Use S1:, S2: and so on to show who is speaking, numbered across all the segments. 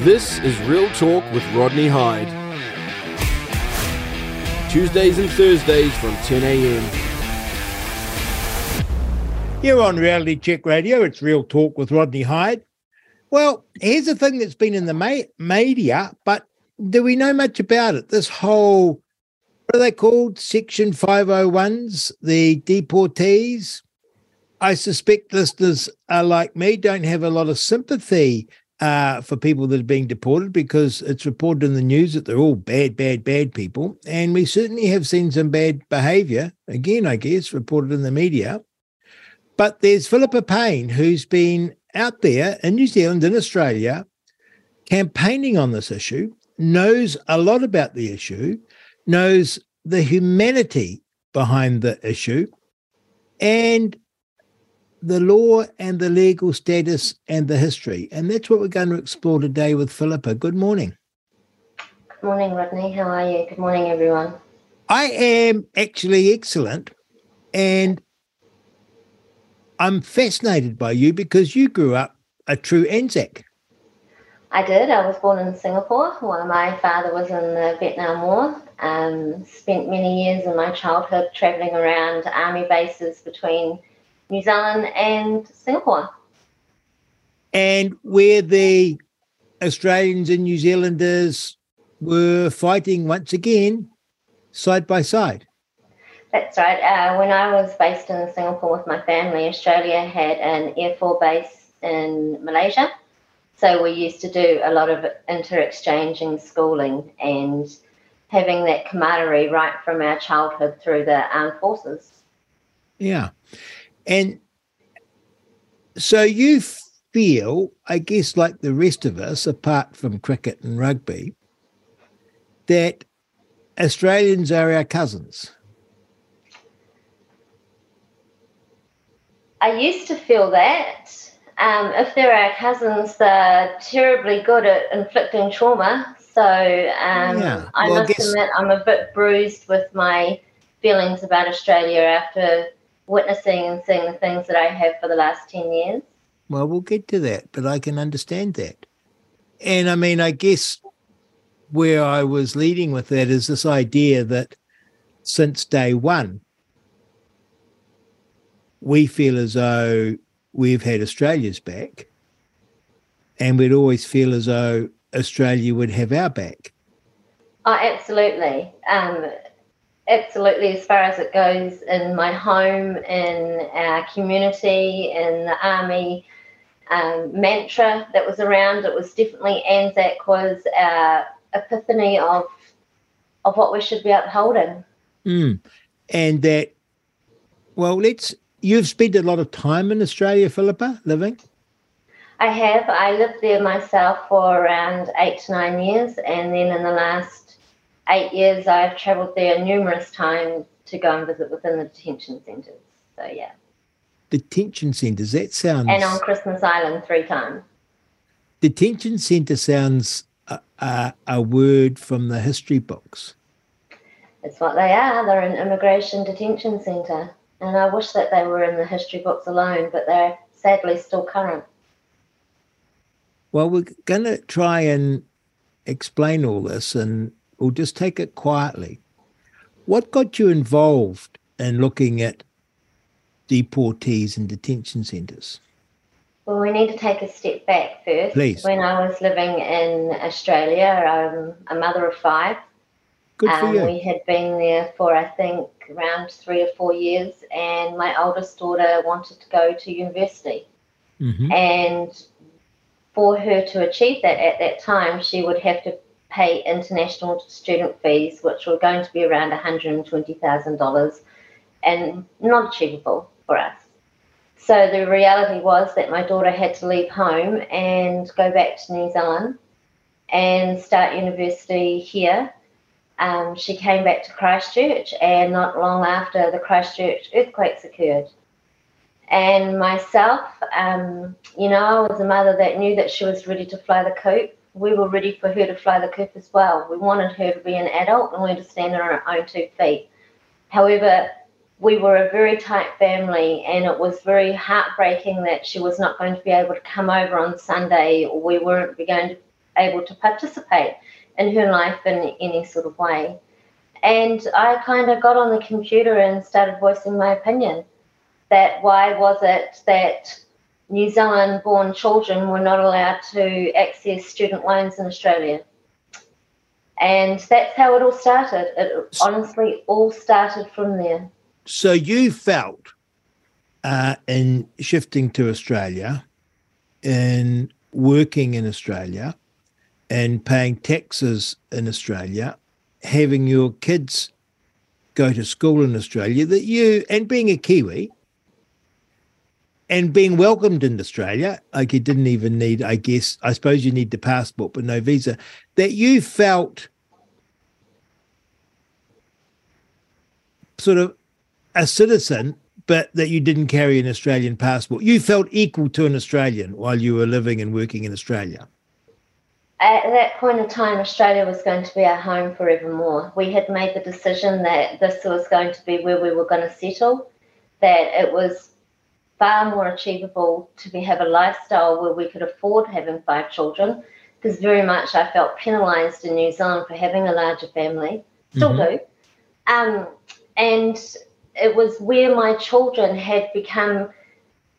S1: This is Real Talk with Rodney Hide. Tuesdays and Thursdays from 10 a.m.
S2: You're on Reality Check Radio. It's Real Talk with Rodney Hide. Well, here's the thing that's been in the ma- media, but do we know much about it? This whole, what are they called? Section 501s, the deportees. I suspect listeners are like me, don't have a lot of sympathy uh, for people that are being deported because it's reported in the news that they're all bad, bad, bad people. And we certainly have seen some bad behavior, again, I guess, reported in the media. But there's Filipa Payne, who's been out there in New Zealand and Australia campaigning on this issue, knows a lot about the issue, knows the humanity behind the issue, and the law and the legal status and the history. And that's what we're going to explore today with Filipa. Good morning.
S3: Good morning, Rodney. How are you? Good morning, everyone.
S2: I am actually excellent. And I'm fascinated by you because you grew up a true Anzac.
S3: I did. I was born in Singapore while my father was in the Vietnam War. Um, spent many years in my childhood travelling around army bases between New Zealand and Singapore.
S2: And where the Australians and New Zealanders were fighting once again side by side.
S3: That's right. Uh, when I was based in Singapore with my family, Australia had an Air Force base in Malaysia. So we used to do a lot of inter exchanging schooling and having that camaraderie right from our childhood through the armed forces.
S2: Yeah. And so you feel, I guess, like the rest of us, apart from cricket and rugby, that Australians are our cousins.
S3: I used to feel that. Um, if they're our cousins, they're terribly good at inflicting trauma. So um, yeah. well, I must I guess... admit, I'm a bit bruised with my feelings about Australia after witnessing and seeing the things that I have for the last 10 years.
S2: Well, we'll get to that, but I can understand that. And I mean, I guess where I was leading with that is this idea that since day one, we feel as though we've had Australia's back, and we'd always feel as though Australia would have our back.
S3: Oh, absolutely. Um, absolutely, as far as it goes in my home, in our community, in the army um, mantra that was around, it was definitely Anzac was our epiphany of of what we should be upholding.
S2: Mm. And that, well, let's You've spent a lot of time in Australia, Filipa, living?
S3: I have. I lived there myself for around eight to nine years. And then in the last eight years, I've travelled there numerous times to go and visit within the detention centres. So, yeah.
S2: Detention centres, that sounds.
S3: And on Christmas Island three times.
S2: Detention centre sounds a, a, a word from the history books.
S3: It's what they are. They're an immigration detention centre. And I wish that they were in the history books alone, but they're sadly still current.
S2: Well, we're going to try and explain all this and we'll just take it quietly. What got you involved in looking at deportees and detention centres?
S3: Well, we need to take a step back first.
S2: Please.
S3: When I was living in Australia, I'm a mother of five.
S2: Good for um, you.
S3: We had been there for, I think, around three or four years, and my oldest daughter wanted to go to university. Mm-hmm. And for her to achieve that at that time, she would have to pay international student fees, which were going to be around $120,000 and not achievable for us. So the reality was that my daughter had to leave home and go back to New Zealand and start university here um, she came back to Christchurch, and not long after the Christchurch earthquakes occurred. And myself, um, you know, I was a mother that knew that she was ready to fly the coop. We were ready for her to fly the coop as well. We wanted her to be an adult and learn to stand on her own two feet. However, we were a very tight family, and it was very heartbreaking that she was not going to be able to come over on Sunday, or we weren't going to be able to participate in her life in any sort of way. And I kind of got on the computer and started voicing my opinion that why was it that New Zealand born children were not allowed to access student loans in Australia? And that's how it all started. It honestly all started from there.
S2: So you felt uh, in shifting to Australia, in working in Australia, and paying taxes in Australia, having your kids go to school in Australia, that you, and being a Kiwi, and being welcomed in Australia, like you didn't even need, I guess, I suppose you need the passport, but no visa, that you felt sort of a citizen, but that you didn't carry an Australian passport. You felt equal to an Australian while you were living and working in Australia.
S3: At that point in time, Australia was going to be our home forevermore. We had made the decision that this was going to be where we were going to settle, that it was far more achievable to be, have a lifestyle where we could afford having five children, because very much I felt penalised in New Zealand for having a larger family, still mm-hmm. do. Um, and it was where my children had become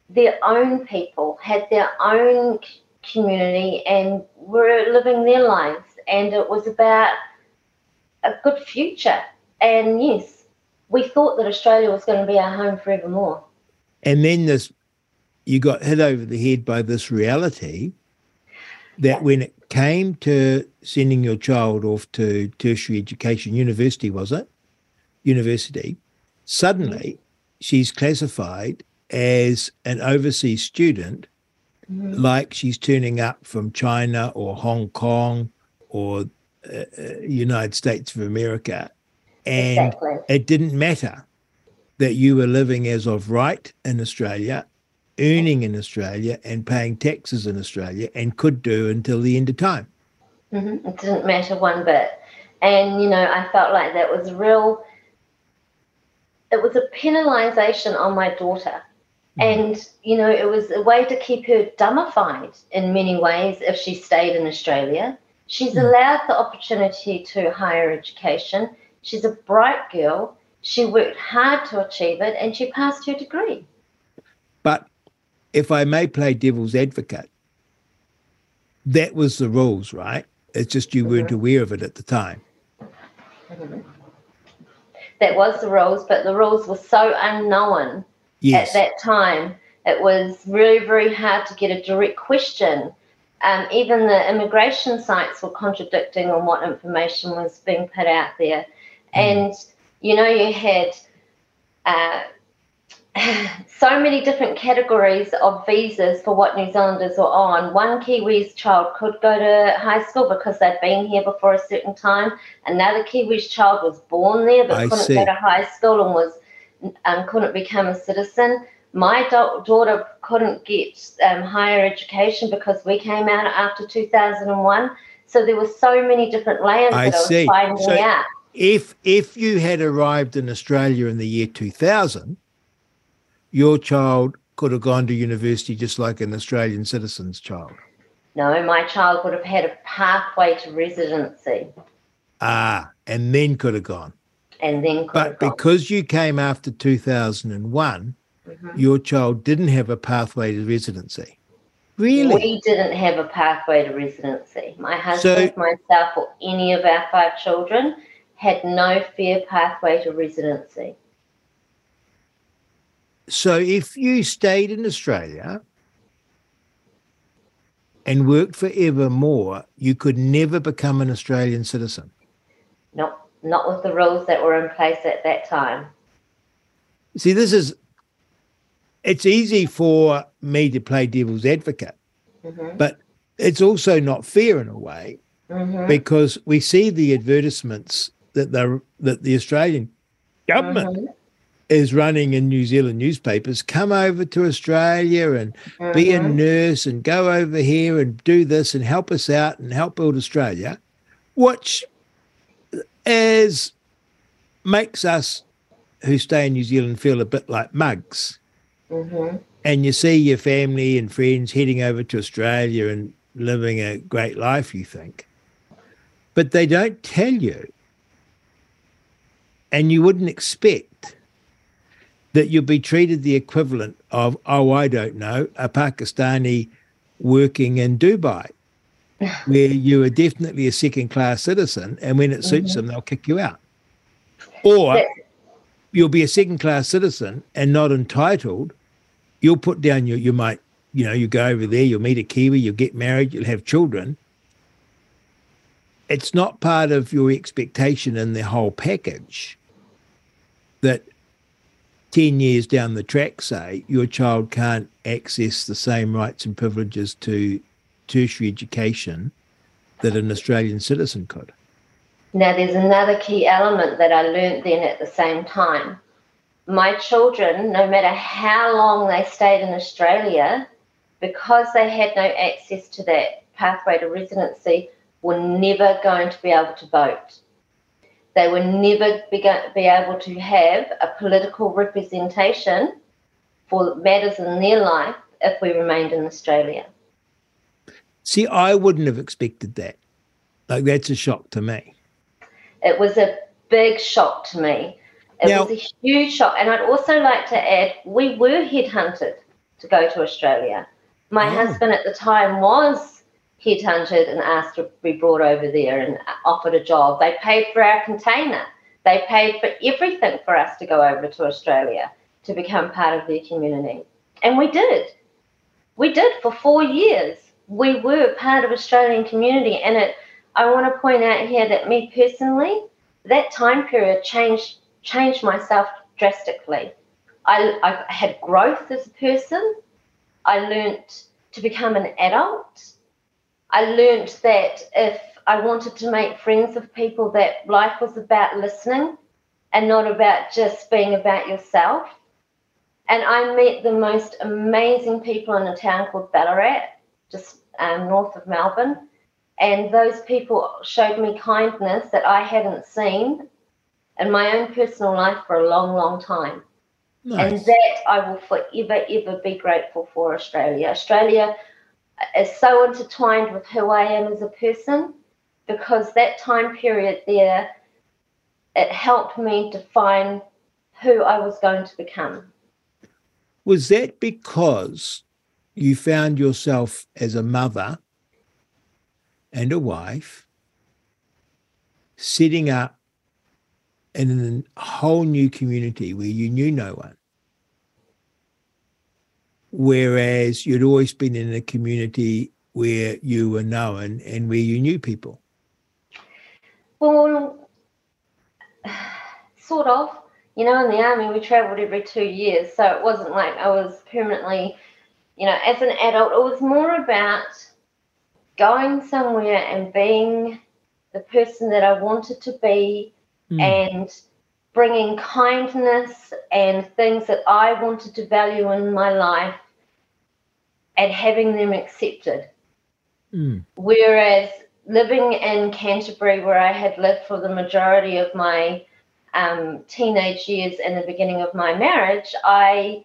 S3: their own people, had their own community, and were living their lives. And it was about a good future. And yes, we thought that Australia was going to be our home forevermore.
S2: And then this, you got hit over the head by this reality that when it came to sending your child off to tertiary education, university, was it? University, suddenly she's classified as an overseas student, mm-hmm. like she's turning up from China or Hong Kong or uh, uh, United States of America. And exactly. it didn't matter that you were living as of right in Australia, earning in Australia, and paying taxes in Australia, and could do until the end of time.
S3: Mm-hmm. It didn't matter one bit. And, you know, I felt like that was real it was a penalisation on my daughter. Mm-hmm. And, you know, it was a way to keep her dumbified in many ways if she stayed in Australia. She's mm. allowed the opportunity to higher education. She's a bright girl. She worked hard to achieve it and she passed her degree.
S2: But if I may play devil's advocate, that was the rules, right? It's just you mm-hmm. weren't aware of it at the time. Mm-hmm
S3: that was the rules, but the rules were so unknown yes. at that time. It was really, very hard to get a direct question. Um, even the immigration sites were contradicting on what information was being put out there. Mm. And, you know, you had uh, so many different categories of visas for what New Zealanders were on. One Kiwi's child could go to high school because they'd been here before a certain time. Another Kiwi's child was born there but I couldn't see. go to high school and was um, couldn't become a citizen. My da- daughter couldn't get um, higher education because we came out after 2001. So there were so many different layers I that I was see. finding so out.
S2: If if you had arrived in Australia in the year 2000 your child could have gone to university just like an Australian citizen's child?
S3: No, my child would have had a pathway to residency.
S2: Ah, and then could have gone.
S3: And then
S2: But because you came after 2001, mm-hmm. your child didn't have a pathway to residency. Really?
S3: We didn't have a pathway to residency. My husband, so, myself, or any of our five children had no fair pathway to residency.
S2: So if you stayed in Australia and worked forever more, you could never become an Australian citizen.
S3: No, not with the rules that were in place at that time.
S2: See, this is it's easy for me to play devil's advocate, mm-hmm. but it's also not fair in a way mm-hmm. because we see the advertisements that the that the Australian government mm-hmm is running in New Zealand newspapers, come over to Australia and mm-hmm. be a mm-hmm. nurse and go over here and do this and help us out and help build Australia, which as makes us who stay in New Zealand feel a bit like mugs. Mm-hmm. And you see your family and friends heading over to Australia and living a great life, you think. But they don't tell you. And you wouldn't expect that you'll be treated the equivalent of, oh, I don't know, a Pakistani working in Dubai, where you are definitely a second class citizen. And when it suits mm-hmm. them, they'll kick you out. Or you'll be a second class citizen and not entitled. You'll put down your, you might, you know, you go over there, you'll meet a Kiwi, you'll get married, you'll have children. It's not part of your expectation in the whole package that 10 years down the track, say, your child can't access the same rights and privileges to tertiary education that an Australian citizen could.
S3: Now, there's another key element that I learned then at the same time. My children, no matter how long they stayed in Australia, because they had no access to that pathway to residency, were never going to be able to vote. They would never be, be able to have a political representation for matters in their life if we remained in Australia.
S2: See, I wouldn't have expected that. Like, that's a shock to me.
S3: It was a big shock to me. It now, was a huge shock. And I'd also like to add we were headhunted to go to Australia. My oh. husband at the time was headhunted and asked to be brought over there and offered a job. They paid for our container. They paid for everything for us to go over to Australia to become part of their community. And we did. We did for four years. We were part of Australian community and it I want to point out here that me personally, that time period changed changed myself drastically. I, I had growth as a person. I learnt to become an adult. I learnt that if I wanted to make friends with people, that life was about listening and not about just being about yourself. And I met the most amazing people in a town called Ballarat, just um, north of Melbourne. And those people showed me kindness that I hadn't seen in my own personal life for a long, long time. Nice. And that I will forever, ever be grateful for Australia. Australia is so intertwined with who I am as a person because that time period there, it helped me define who I was going to become.
S2: Was that because you found yourself as a mother and a wife setting up in a whole new community where you knew no one. Whereas you'd always been in a community where you were known and where you knew people.
S3: Well, sort of. You know, in the army, we travelled every two years. So it wasn't like I was permanently, you know, as an adult, it was more about going somewhere and being the person that I wanted to be mm. and bringing kindness and things that I wanted to value in my life and having them accepted. Mm. Whereas living in Canterbury, where I had lived for the majority of my um, teenage years and the beginning of my marriage, I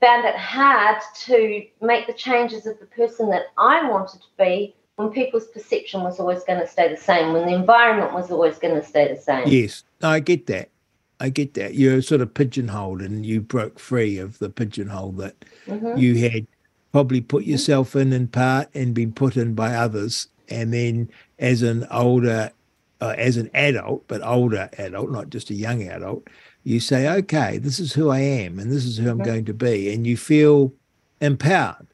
S3: found it hard to make the changes of the person that I wanted to be when people's perception was always going to stay the same, when the environment was always going to stay the same.
S2: Yes, I get that. I get that. You're sort of pigeonholed and you broke free of the pigeonhole that mm-hmm. you had probably put mm-hmm. yourself in in part and been put in by others. And then as an older, uh, as an adult, but older adult, not just a young adult, you say, okay, this is who I am and this is who I'm mm-hmm. going to be. And you feel empowered.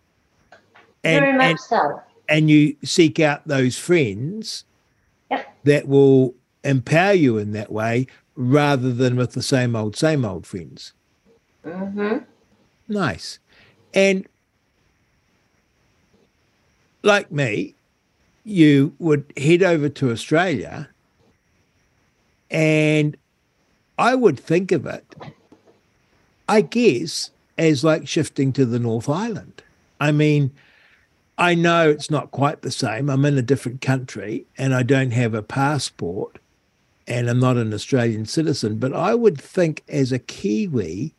S3: And, Very much and, so
S2: and you seek out those friends yep. that will empower you in that way rather than with the same old, same old friends.
S3: Mm-hmm.
S2: Nice. And like me, you would head over to Australia and I would think of it, I guess, as like shifting to the North Island. I mean, I know it's not quite the same. I'm in a different country and I don't have a passport and I'm not an Australian citizen, but I would think as a Kiwi,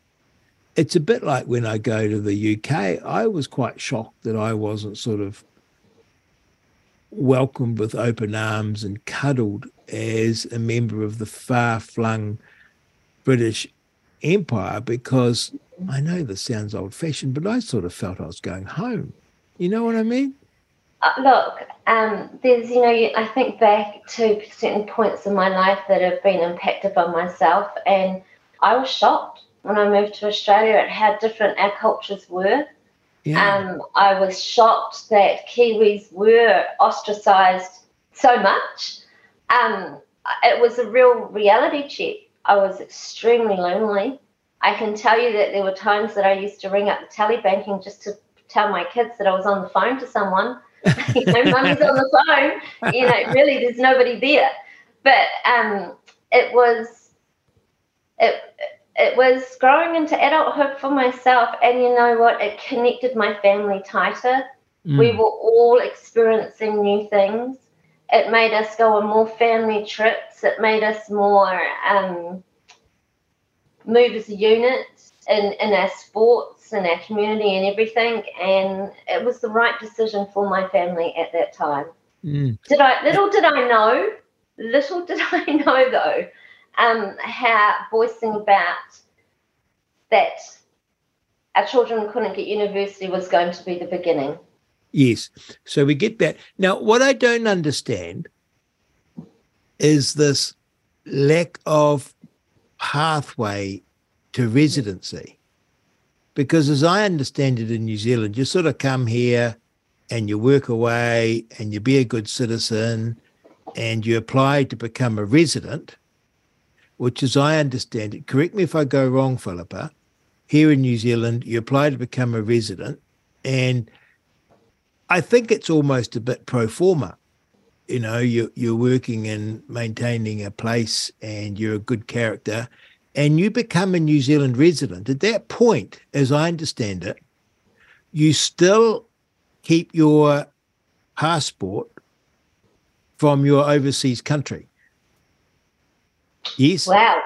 S2: it's a bit like when I go to the UK. I was quite shocked that I wasn't sort of welcomed with open arms and cuddled as a member of the far flung British Empire because I know this sounds old fashioned, but I sort of felt I was going home. You know what I mean?
S3: Uh, look, um, there's, you know, I think back to certain points in my life that have been impacted by myself, and I was shocked when I moved to Australia at how different our cultures were. Yeah. Um, I was shocked that Kiwis were ostracized so much. Um, it was a real reality check. I was extremely lonely. I can tell you that there were times that I used to ring up the telebanking just to tell my kids that I was on the phone to someone. You know, mummy's on the phone. You know, really, there's nobody there. But um, it was it it was growing into adulthood for myself, and you know what? It connected my family tighter. Mm. We were all experiencing new things. It made us go on more family trips. It made us more um, move as a unit in, in our sports and our community and everything. And it was the right decision for my family at that time. Mm. Did I? Little did I know. Little did I know though um, how voicing about that our children couldn't get university was going to be the beginning.
S2: Yes. So we get that. Now, what I don't understand is this lack of pathway to residency. Because as I understand it in New Zealand, you sort of come here and you work away and you be a good citizen and you apply to become a resident which, as I understand it, correct me if I go wrong, Filipa, here in New Zealand, you apply to become a resident, and I think it's almost a bit pro forma. You know, you're, you're working and maintaining a place and you're a good character, and you become a New Zealand resident. At that point, as I understand it, you still keep your passport from your overseas country. Yes.
S3: Wow.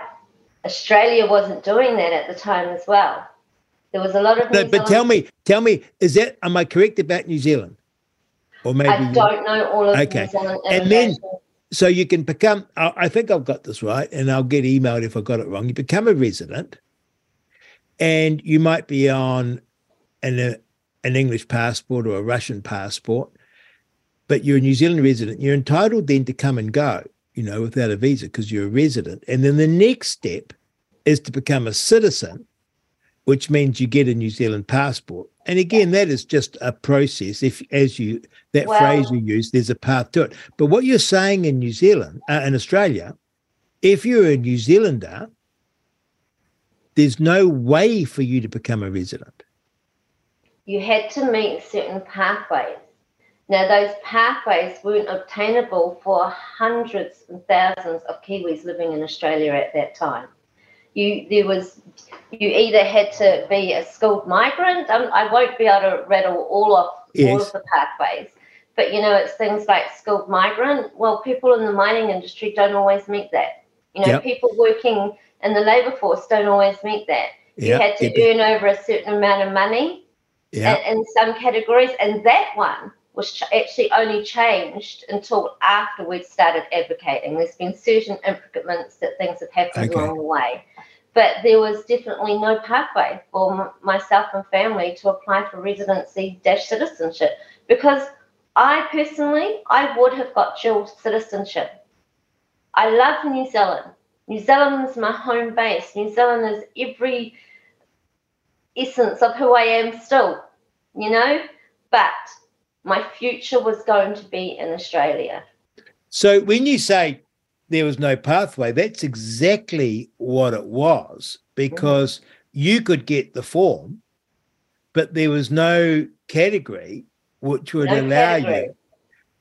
S3: Australia wasn't doing that at the time as well. There was a lot of.
S2: but tell me, tell me, is that am I correct about New Zealand?
S3: Or maybe I don't know all of okay. New Zealand.
S2: And then, so you can become. I think I've got this right, and I'll get emailed if I got it wrong. You become a resident, and you might be on an uh, an English passport or a Russian passport, but you're a New Zealand resident. You're entitled then to come and go you know, without a visa because you're a resident. And then the next step is to become a citizen, which means you get a New Zealand passport. And again, that is just a process. If, as you that well, phrase you use, there's a path to it. But what you're saying in New Zealand, uh, in Australia, if you're a New Zealander, there's no way for you to become a resident.
S3: You had to meet certain pathways. Now, those pathways weren't obtainable for hundreds and thousands of Kiwis living in Australia at that time. You there was you either had to be a skilled migrant. Um, I won't be able to rattle all of yes. all of the pathways, but you know it's things like skilled migrant. Well, people in the mining industry don't always meet that. You know, yep. people working in the labour force don't always meet that. Yep. You had to yep. earn over a certain amount of money in, in some categories, and that one was ch- actually only changed until after we'd started advocating. There's been certain improvements that things have happened okay. along the way. But there was definitely no pathway for myself and family to apply for residency dash citizenship because I personally, I would have got dual citizenship. I love New Zealand. New Zealand is my home base. New Zealand is every essence of who I am still, you know? But my future was going to be in Australia.
S2: So when you say there was no pathway, that's exactly what it was because you could get the form, but there was no category which would no allow category. you.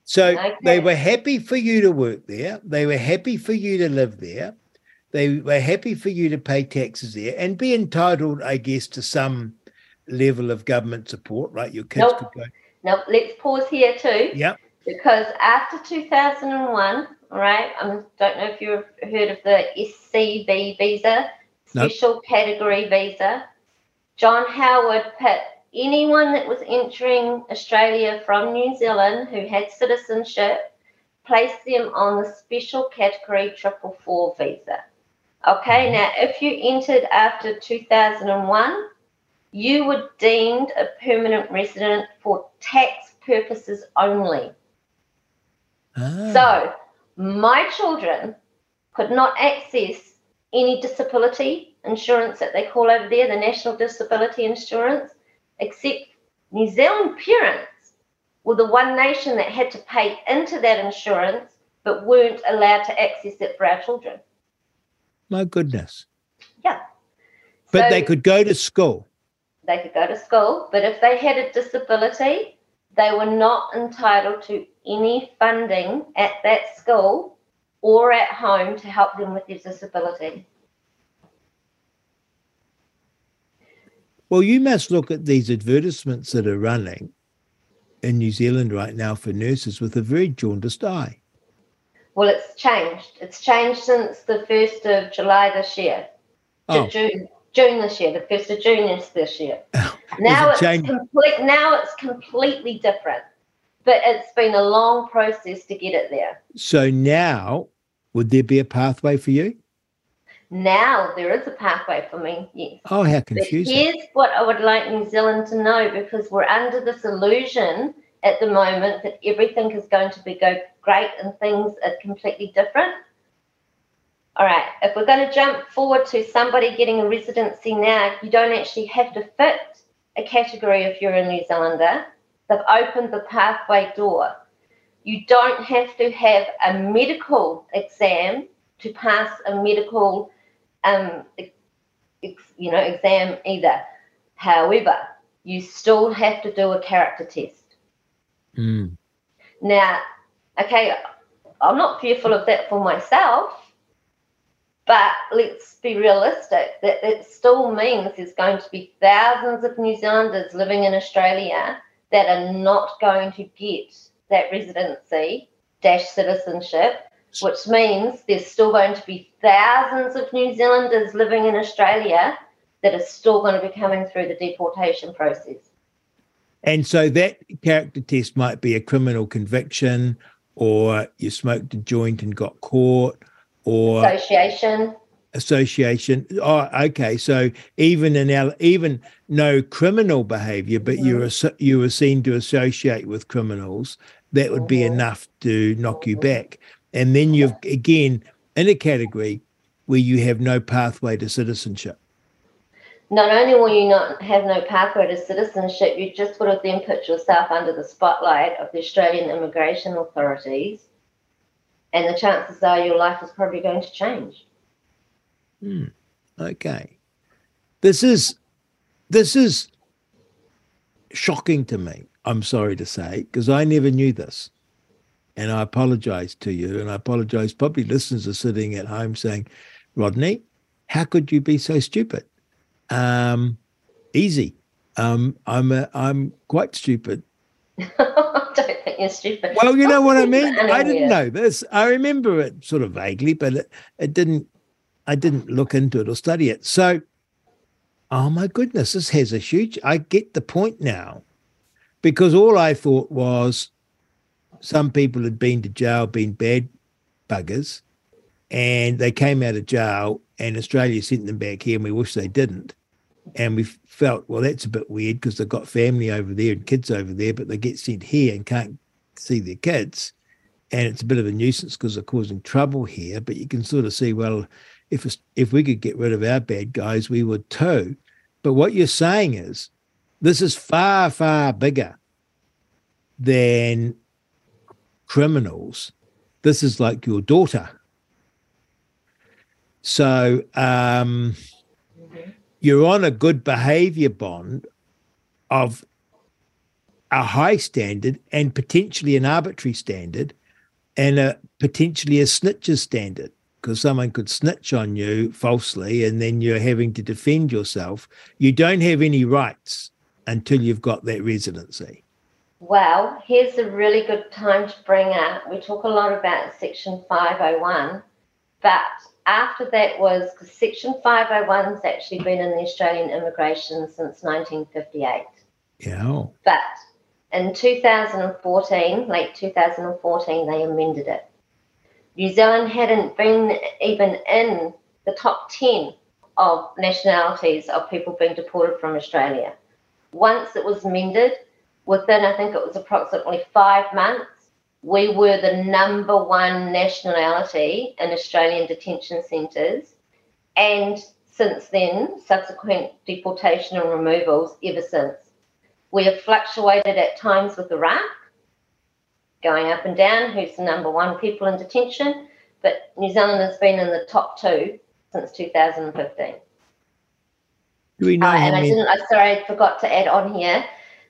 S2: So no they were happy for you to work there. They were happy for you to live there. They were happy for you to pay taxes there and be entitled, I guess, to some level of government support, right? Your kids nope. could go
S3: now, let's pause here too.
S2: Yep.
S3: Because after 2001, all right, I don't know if you've heard of the SCV visa, Special nope. Category Visa. John Howard put anyone that was entering Australia from New Zealand who had citizenship, placed them on the special category triple four visa. Okay, mm-hmm. now if you entered after 2001, you were deemed a permanent resident for tax purposes only. Ah. So my children could not access any disability insurance that they call over there, the National Disability Insurance, except New Zealand parents were the one nation that had to pay into that insurance but weren't allowed to access it for our children.
S2: My goodness.
S3: Yeah.
S2: But so they could go to school.
S3: They could go to school, but if they had a disability, they were not entitled to any funding at that school or at home to help them with their disability.
S2: Well, you must look at these advertisements that are running in New Zealand right now for nurses with a very jaundiced eye.
S3: Well, it's changed. It's changed since the 1st of July this year. Oh. June, June this year. The 1st of June is this year. now, it it's complete, now it's completely different. But it's been a long process to get it there.
S2: So now, would there be a pathway for you?
S3: Now there is a pathway for me, yes.
S2: Oh, how confusing.
S3: But here's what I would like New Zealand to know because we're under this illusion at the moment that everything is going to be go great and things are completely different. All right, if we're going to jump forward to somebody getting a residency now, you don't actually have to fit a category if you're a New Zealander. They've opened the pathway door. You don't have to have a medical exam to pass a medical um, you know, exam either. However, you still have to do a character test.
S2: Mm.
S3: Now, okay, I'm not fearful of that for myself, but let's be realistic that it still means there's going to be thousands of New Zealanders living in Australia that are not going to get that residency dash citizenship which means there's still going to be thousands of New Zealanders living in Australia that are still going to be coming through the deportation process.
S2: And so that character test might be a criminal conviction, or you smoked a joint and got caught, or
S3: association.
S2: Association. Oh, okay. So even in our even no criminal behaviour, but mm. you were you were seen to associate with criminals, that would be mm-hmm. enough to knock you back. And then you've again in a category where you have no pathway to citizenship.
S3: Not only will you not have no pathway to citizenship, you just would have then put yourself under the spotlight of the Australian immigration authorities, and the chances are your life is probably going to change.
S2: Hmm. Okay. This is this is shocking to me. I'm sorry to say, because I never knew this. And I apologize to you. And I apologize. Probably listeners are sitting at home saying, Rodney, how could you be so stupid? Um, easy. Um, I'm a, I'm quite stupid.
S3: I don't think you're stupid.
S2: Well, you know what I mean. I didn't know this. I remember it sort of vaguely, but it, it didn't. I didn't look into it or study it. So, oh my goodness, this has a huge. I get the point now, because all I thought was some people had been to jail, been bad buggers, and they came out of jail, and Australia sent them back here, and we wish they didn't. And we felt, well, that's a bit weird because they've got family over there and kids over there, but they get sent here and can't see their kids. And it's a bit of a nuisance because they're causing trouble here. But you can sort of see, well, if if we could get rid of our bad guys, we would too. But what you're saying is, this is far, far bigger than criminals. This is like your daughter. So um, mm-hmm. you're on a good behavior bond of a high standard and potentially an arbitrary standard and a potentially a snitcher standard because someone could snitch on you falsely and then you're having to defend yourself. You don't have any rights until you've got that residency.
S3: Well, here's a really good time to bring up. We talk a lot about Section 501, but after that was because Section 501 has actually been in the Australian immigration since 1958.
S2: Yeah.
S3: But in 2014, late 2014, they amended it. New Zealand hadn't been even in the top 10 of nationalities of people being deported from Australia. Once it was amended, within I think it was approximately five months, we were the number one nationality in Australian detention centres. And since then, subsequent deportation and removals ever since. We have fluctuated at times with Iraq, going up and down, who's the number one people in detention, but New Zealand has been in the top two since 2015.
S2: Do we know?
S3: Uh, and I didn't, I sorry, I forgot to add on here.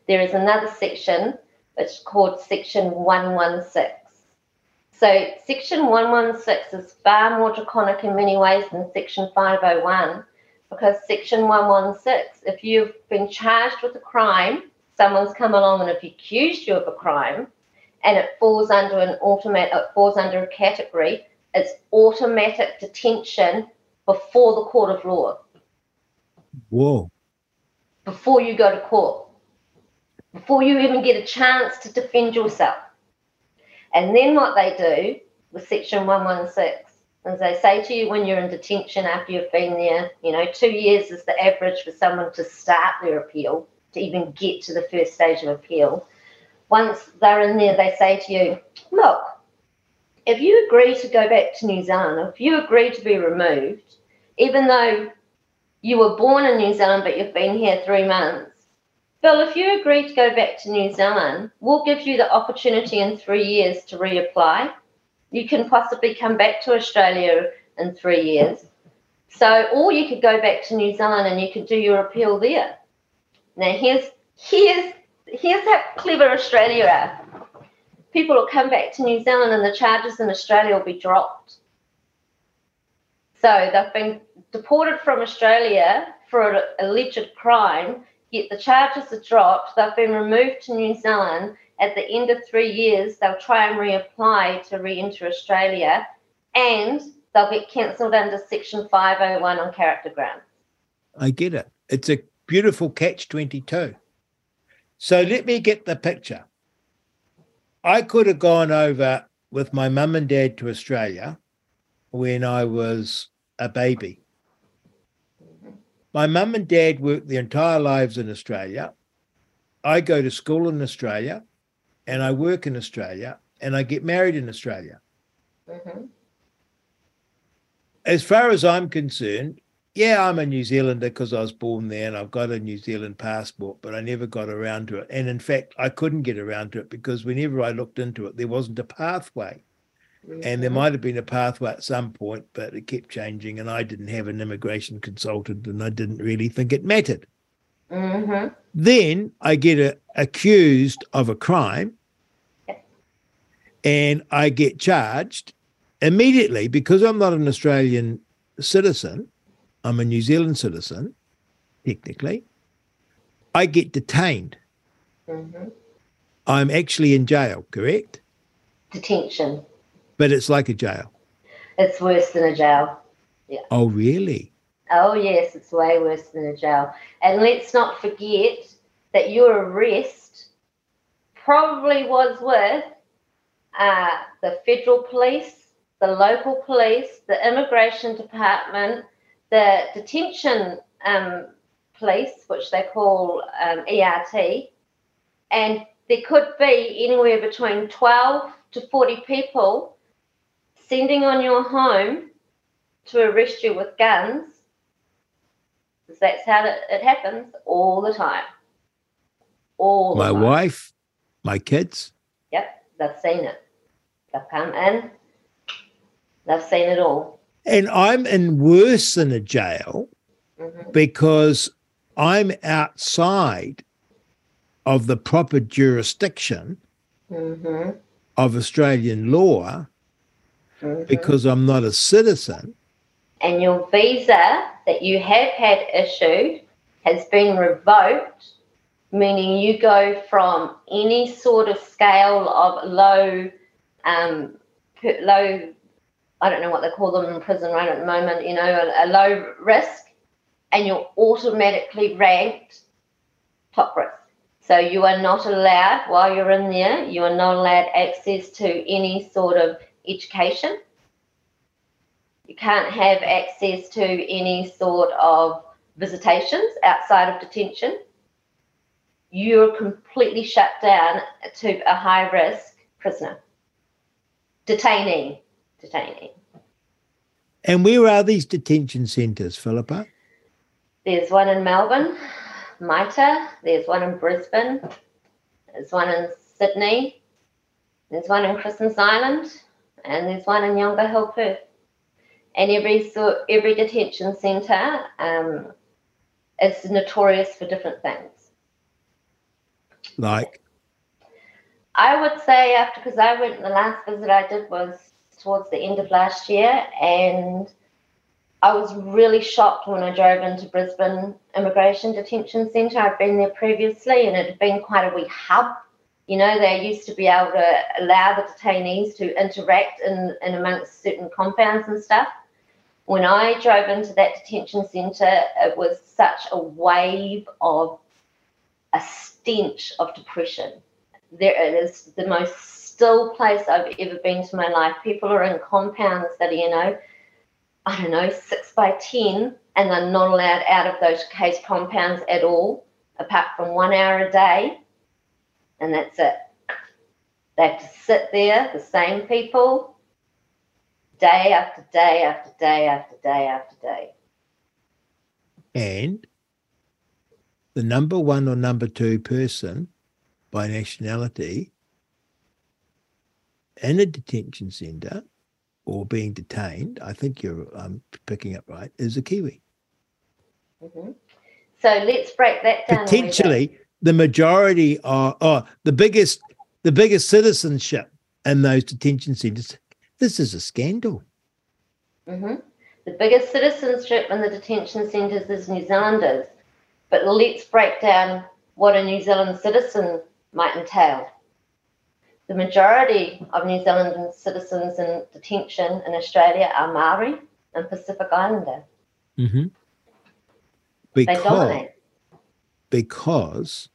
S3: There is another section, it's called Section 116. So, Section 116 is far more draconic in many ways than Section 501 because Section 116, if you've been charged with a crime, someone's come along and have accused you of a crime, and it falls under an automatic, it falls under a category, it's automatic detention before the court of law
S2: Whoa.
S3: before you go to court, before you even get a chance to defend yourself. And then what they do with Section 116 is they say to you when you're in detention after you've been there, you know, two years is the average for someone to start their appeal, to even get to the first stage of appeal. Once they're in there, they say to you, look, if you agree to go back to New Zealand, if you agree to be removed, even though you were born in New Zealand but you've been here three months, Bill, if you agree to go back to New Zealand, we'll give you the opportunity in three years to reapply. You can possibly come back to Australia in three years. So, or you could go back to New Zealand and you could do your appeal there. Now, here's here's here's how clever Australia are. People will come back to New Zealand and the charges in Australia will be dropped. So they've been deported from Australia for an alleged crime, yet the charges are dropped. They've been removed to New Zealand. At the end of three years, they'll try and reapply to re enter Australia and they'll get cancelled under Section 501 on character grounds.
S2: I get it. It's a beautiful catch 22. So let me get the picture. I could have gone over with my mum and dad to Australia when I was a baby. My mum and dad worked their entire lives in Australia. I go to school in Australia and I work in Australia and I get married in Australia.
S3: Mhm.
S2: as far as I'm concerned, yeah, I'm a New Zealander because I was born there and I've got a New Zealand passport, but I never got around to it. And in fact, I couldn't get around to it because whenever I looked into it, there wasn't a pathway. And there
S3: Mhm.
S2: might have been a pathway at some point, but it kept changing. And I didn't have an immigration consultant and I didn't really think it mattered.
S3: Mhm.
S2: Then I get a, accused of a crime. And I get charged immediately because I'm not an Australian citizen. I'm a New Zealand citizen, technically. I get detained.
S3: Mhm.
S2: I'm actually in jail, correct?
S3: Detention.
S2: But it's like a jail.
S3: It's worse than a jail. Yeah.
S2: Oh, really?
S3: Oh, yes, it's way worse than a jail. And let's not forget that your arrest probably was with uh, the federal police, the local police, the immigration department, the detention um, police, which they call um, ERT. And there could be anywhere between 12 to 40 people sending on your home to arrest you with guns that's how it, it happens all the time. All the
S2: My
S3: time.
S2: wife, my kids.
S3: Yep, they've seen it. They've come in. They've seen it all.
S2: And I'm in worse than a jail
S3: hmm
S2: because I'm outside of the proper jurisdiction
S3: hmm
S2: of Australian law
S3: hmm
S2: because I'm not a citizen.
S3: And your visa that you have had issued has been revoked, meaning you go from any sort of scale of low, um, per- low, I don't know what they call them in prison right at the moment, you know, a, a low risk, and you're automatically ranked top risk. So you are not allowed, while you're in there, you are not allowed access to any sort of education. You can't have access to any sort of visitations outside of detention. You're completely shut down to a high risk prisoner. Detainee. detaining.
S2: And where are these detention centres, Filipa?
S3: There's one in Melbourne, MITA. There's one in Brisbane. There's one in Sydney. There's one in Christmas Island, and there's one in Yongah Hill, Perth. And every so every detention centre um, is notorious for different things.
S2: Like,
S3: I would say after because I went the last visit I did was towards the end of last year, and I was really shocked when I drove into Brisbane Immigration Detention Centre. I'd been there previously and it had been quite a wee hub. You know, they used to be able to allow the detainees to interact in, in amongst certain compounds and stuff. When I drove into that detention centre, it was such a wave of a stench of depression. There it is the most still place I've ever been to my life. People are in compounds that are, you know, I don't know, six by 10, and they're not allowed out of those case compounds at all, apart from one hour a day. And that's it. They have to sit there, the same people, day after day after day after day after day.
S2: And the number one or number two person by nationality in a detention centre or being detained, I think you're um, picking up right, is a Kiwi.
S3: Mm-hmm. So let's break that down.
S2: Potentially, the majority are, oh, the biggest, the biggest citizenship in those detention centres. This is a scandal.
S3: Mm-hmm. The biggest citizenship in the detention centres is New Zealanders. But let's break down what a New Zealand citizen might entail. The majority of New Zealand citizens in detention in Australia are Maori and Pacific Islander.
S2: Mm-hmm. Because, they dominate. Because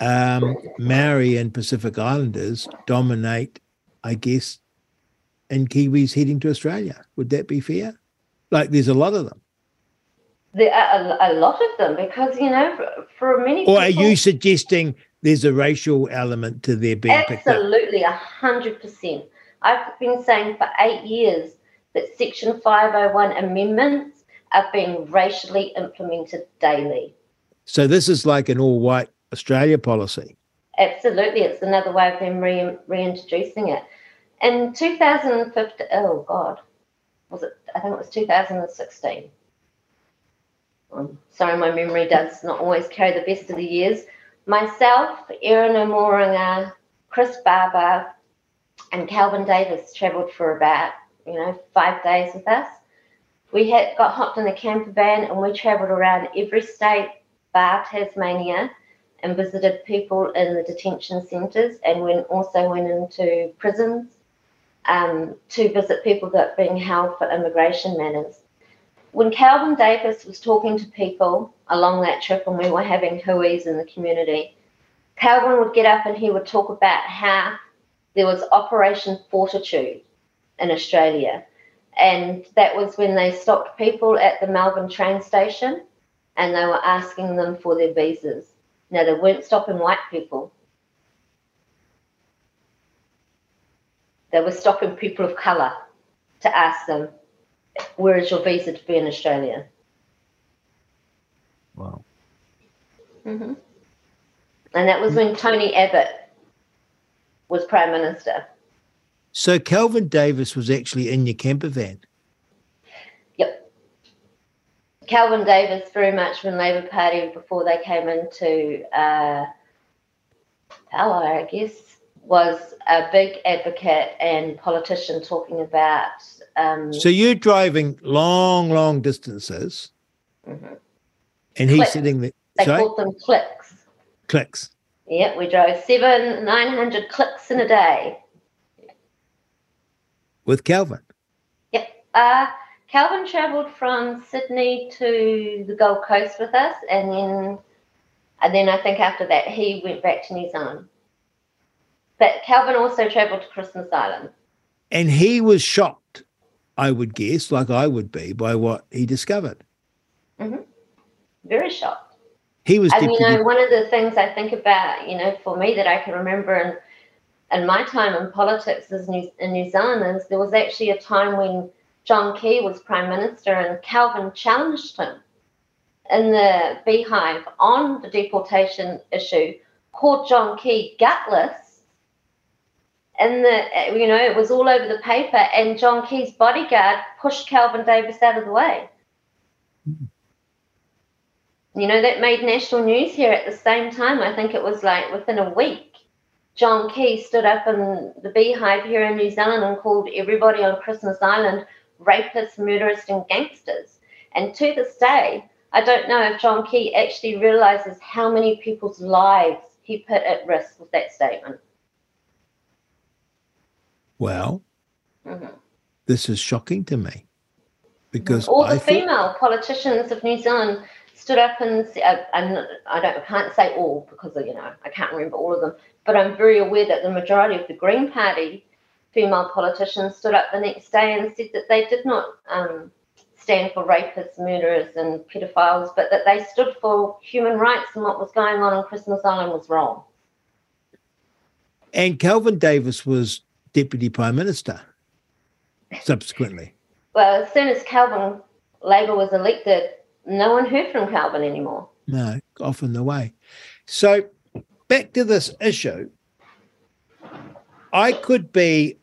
S2: um, Maori and Pacific Islanders dominate, I guess, and Kiwis heading to Australia. Would that be fair? Like, there's a lot of them.
S3: There are a, a lot of them because, you know, for, for many
S2: Or people, are you suggesting there's a racial element to their being
S3: absolutely a hundred percent. I've been saying for eight years that Section 501 amendments are being racially implemented daily.
S2: So this is like an all-white Australia policy.
S3: Absolutely, it's another way of them re- reintroducing it. In 2015, oh God, was it? I think it was 2016. I'm um, sorry, my memory does not always carry the best of the years Myself, Erin Morunga, Chris Barber, and Kelvin Davis travelled for about, you know, five days with us. We had got hopped in a camper van and we travelled around every state, bar Tasmania, and visited people in the detention centres and went also went into prisons um, to visit people that are being held for immigration matters. When Kelvin Davis was talking to people along that trip and we were having hui's in the community, Kelvin would get up and he would talk about how there was Operation Fortitude in Australia. And that was when they stopped people at the Melbourne train station and they were asking them for their visas. Now, they weren't stopping white people, they were stopping people of colour to ask them, Where is your visa to be in Australia?
S2: Wow.
S3: Mm-hmm. And that was when Tony Abbott was Prime Minister.
S2: So Kelvin Davis was actually in your camper van?
S3: Yep. Kelvin Davis, very much when Labor Party, before they came into uh, power, I guess, was a big advocate and politician talking about. Um,
S2: so you're driving long, long distances, mm-hmm. and he's sitting there.
S3: They sorry? called them clicks
S2: clicks.
S3: Yeah, we drove seven, 900 clicks in a day.
S2: With Kelvin?
S3: Yep. Uh, Kelvin travelled from Sydney to the Gold Coast with us, and then And then I think after that, he went back to New Zealand. But Kelvin also travelled to Christmas Island.
S2: And he was shocked, I would guess, like I would be, by what he discovered.
S3: Mm-hmm. Very shocked.
S2: He was.
S3: And deputy- you know, one of the things I think about, you know, for me that I can remember in in my time in politics is New, in New Zealand is there was actually a time when John Key was prime minister and Kelvin challenged him in the beehive on the deportation issue, called John Key gutless. And the you know it was all over the paper, and John Key's bodyguard pushed Kelvin Davis out of the way. Mm-hmm you know, that made national news here at the same time. I think it was like within a week. John Key stood up in the beehive here in New Zealand and called everybody on Christmas Island rapists, murderers, and gangsters. And to this day, I don't know if John Key actually realizes how many people's lives he put at risk with that statement.
S2: Well, mm-hmm. this is shocking to me because
S3: all the
S2: I
S3: female thought... politicians of New Zealand stood up and uh, and I don't I can't say all because you know I can't remember all of them, but I'm very aware that the majority of the Green Party female politicians stood up the next day and said that they did not um, stand for rapists, murderers, and pedophiles, but that they stood for human rights and what was going on on Christmas Island was wrong.
S2: And Kelvin Davis was deputy prime minister subsequently.
S3: well, as soon as Kelvin Labor was elected, no one heard from Kelvin anymore.
S2: No, often the way. So back to this issue. I could be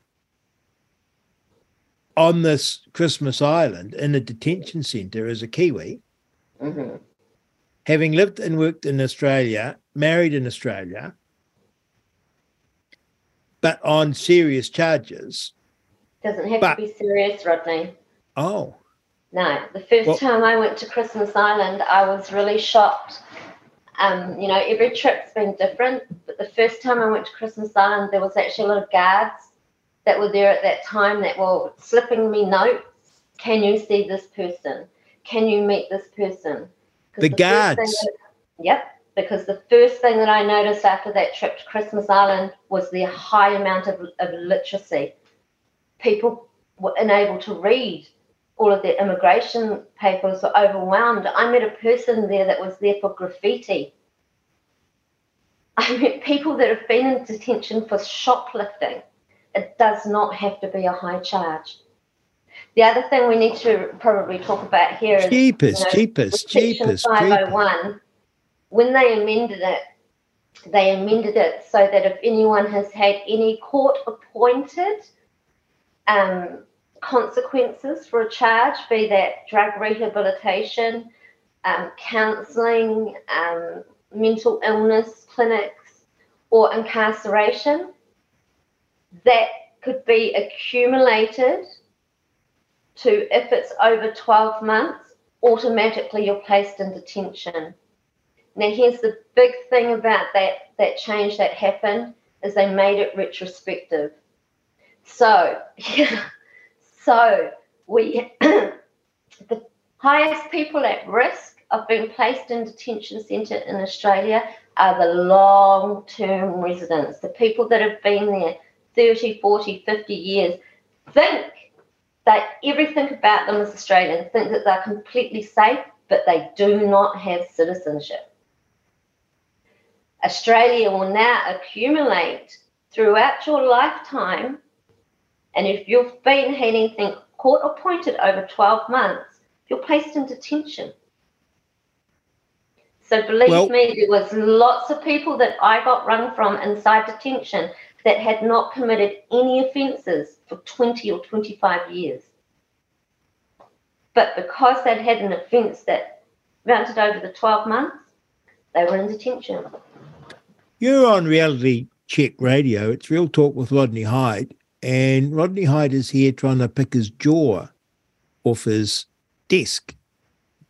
S2: on this Christmas island in a detention centre as a Kiwi, mm-hmm. having lived and worked in Australia, married in Australia, but on serious charges.
S3: Doesn't have but, to be serious, Rodney.
S2: Oh.
S3: No, the first well, time I went to Christmas Island, I was really shocked. Um, you know, every trip's been different, but the first time I went to Christmas Island, there was actually a lot of guards that were there at that time that were slipping me notes. Can you see this person? Can you meet this person?
S2: The, the guards.
S3: That, yep, because the first thing that I noticed after that trip to Christmas Island was the high amount of, of literacy. People were unable to read all of their immigration papers were overwhelmed. I met a person there that was there for graffiti. I met people that have been in detention for shoplifting. It does not have to be a high charge. The other thing we need to probably talk about here is
S2: cheapest, you know, cheapest, cheapest.
S3: 501. When they amended it, they amended it so that if anyone has had any court appointed um, consequences for a charge, be that drug rehabilitation, um, counselling, um, mental illness clinics, or incarceration, that could be accumulated to, if it's over 12 months, automatically you're placed in detention. Now, here's the big thing about that, that change that happened is they made it retrospective. So, yeah, so we, the highest people at risk of being placed in detention centre in Australia are the long-term residents, the people that have been there 30, 40, 50 years, think that everything about them is Australian, think that they're completely safe, but they do not have citizenship. Australia will now accumulate throughout your lifetime and if you've been had anything court appointed over 12 months, you're placed in detention. So believe well, me, there was lots of people that I got run from inside detention that had not committed any offences for 20 or 25 years. But because they'd had an offence that mounted over the 12 months, they were in detention.
S2: You're on Reality Check Radio. It's Real Talk with Rodney Hide. And Rodney Hide is here trying to pick his jaw off his desk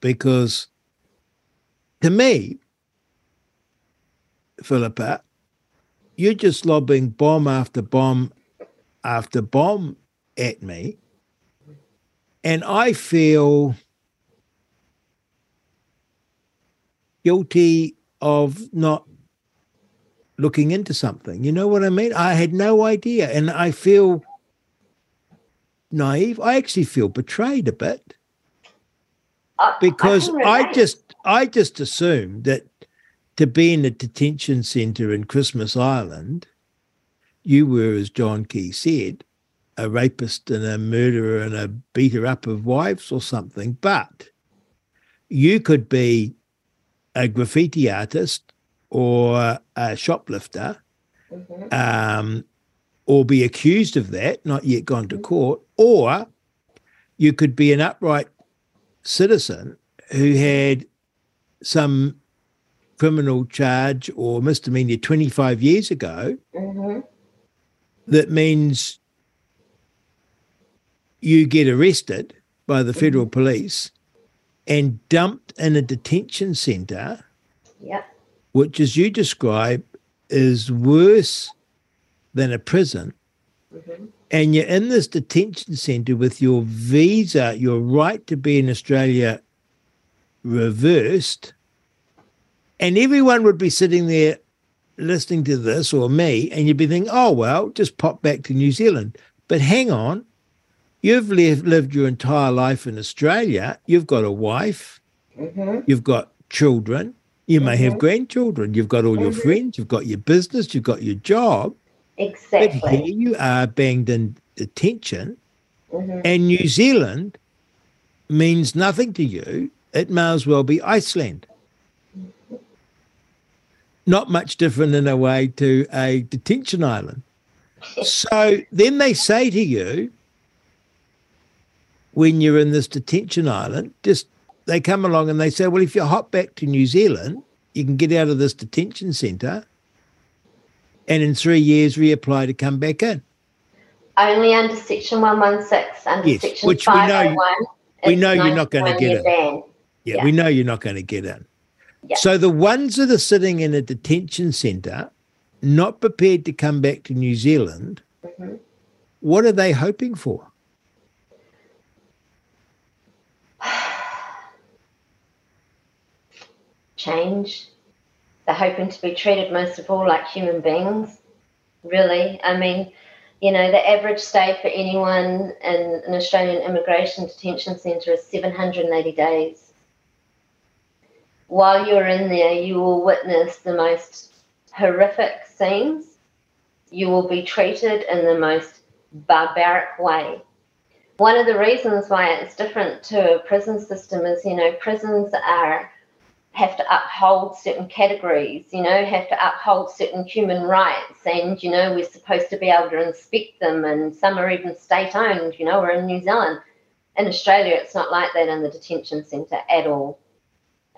S2: because to me, Filipa, you're just lobbing bomb after bomb after bomb at me. And I feel guilty of not looking into something. You know what I mean? I had no idea. And I feel naive. I actually feel betrayed a bit. because I, I just I just assumed that to be in a detention centre in Christmas Island, you were, as John Key said, a rapist and a murderer and a beater up of wives or something. But you could be a graffiti artist or a shoplifter, mm-hmm. um, or be accused of that, not yet gone to mm-hmm. court, or you could be an upright citizen who had some criminal charge or misdemeanor 25 years ago mm-hmm. that means you get arrested by the federal mm-hmm. police and dumped in a detention centre,
S3: yeah.
S2: Which, as you describe, is worse than a prison. Mm-hmm. And you're in this detention centre with your visa, your right to be in Australia reversed. And everyone would be sitting there listening to this or me, and you'd be thinking, oh, well, just pop back to New Zealand. But hang on, You've lived, lived your entire life in Australia. You've got a wife. Mm-hmm. You've got children. You may mm-hmm. have grandchildren. You've got all mm-hmm. your friends. You've got your business. You've got your job.
S3: Exactly.
S2: But here you are banged in detention. Mm-hmm. And New Zealand means nothing to you. It may as well be Iceland. Not much different in a way to a detention island. so then they say to you, when you're in this detention island, just they come along and they say, well, if you hop back to New Zealand, you can get out of this detention centre and in three years reapply to come back in.
S3: Only under Section 116, under yes, Section
S2: which we know, we know you're not going to get in. Yeah, yeah, we know you're not going to get in. Yeah. So the ones that are sitting in a detention centre, not prepared to come back to New Zealand, mm-hmm. what are they hoping for?
S3: Change. They're hoping to be treated most of all like human beings, really. I mean, you know, the average stay for anyone in an Australian immigration detention centre is 780 days. While you're in there, you will witness the most horrific scenes. You will be treated in the most barbaric way. One of the reasons why it's different to a prison system is, you know, prisons are have to uphold certain categories, you know, have to uphold certain human rights. And, you know, we're supposed to be able to inspect them, and some are even state owned, you know, we're in New Zealand. In Australia, it's not like that in the detention centre at all.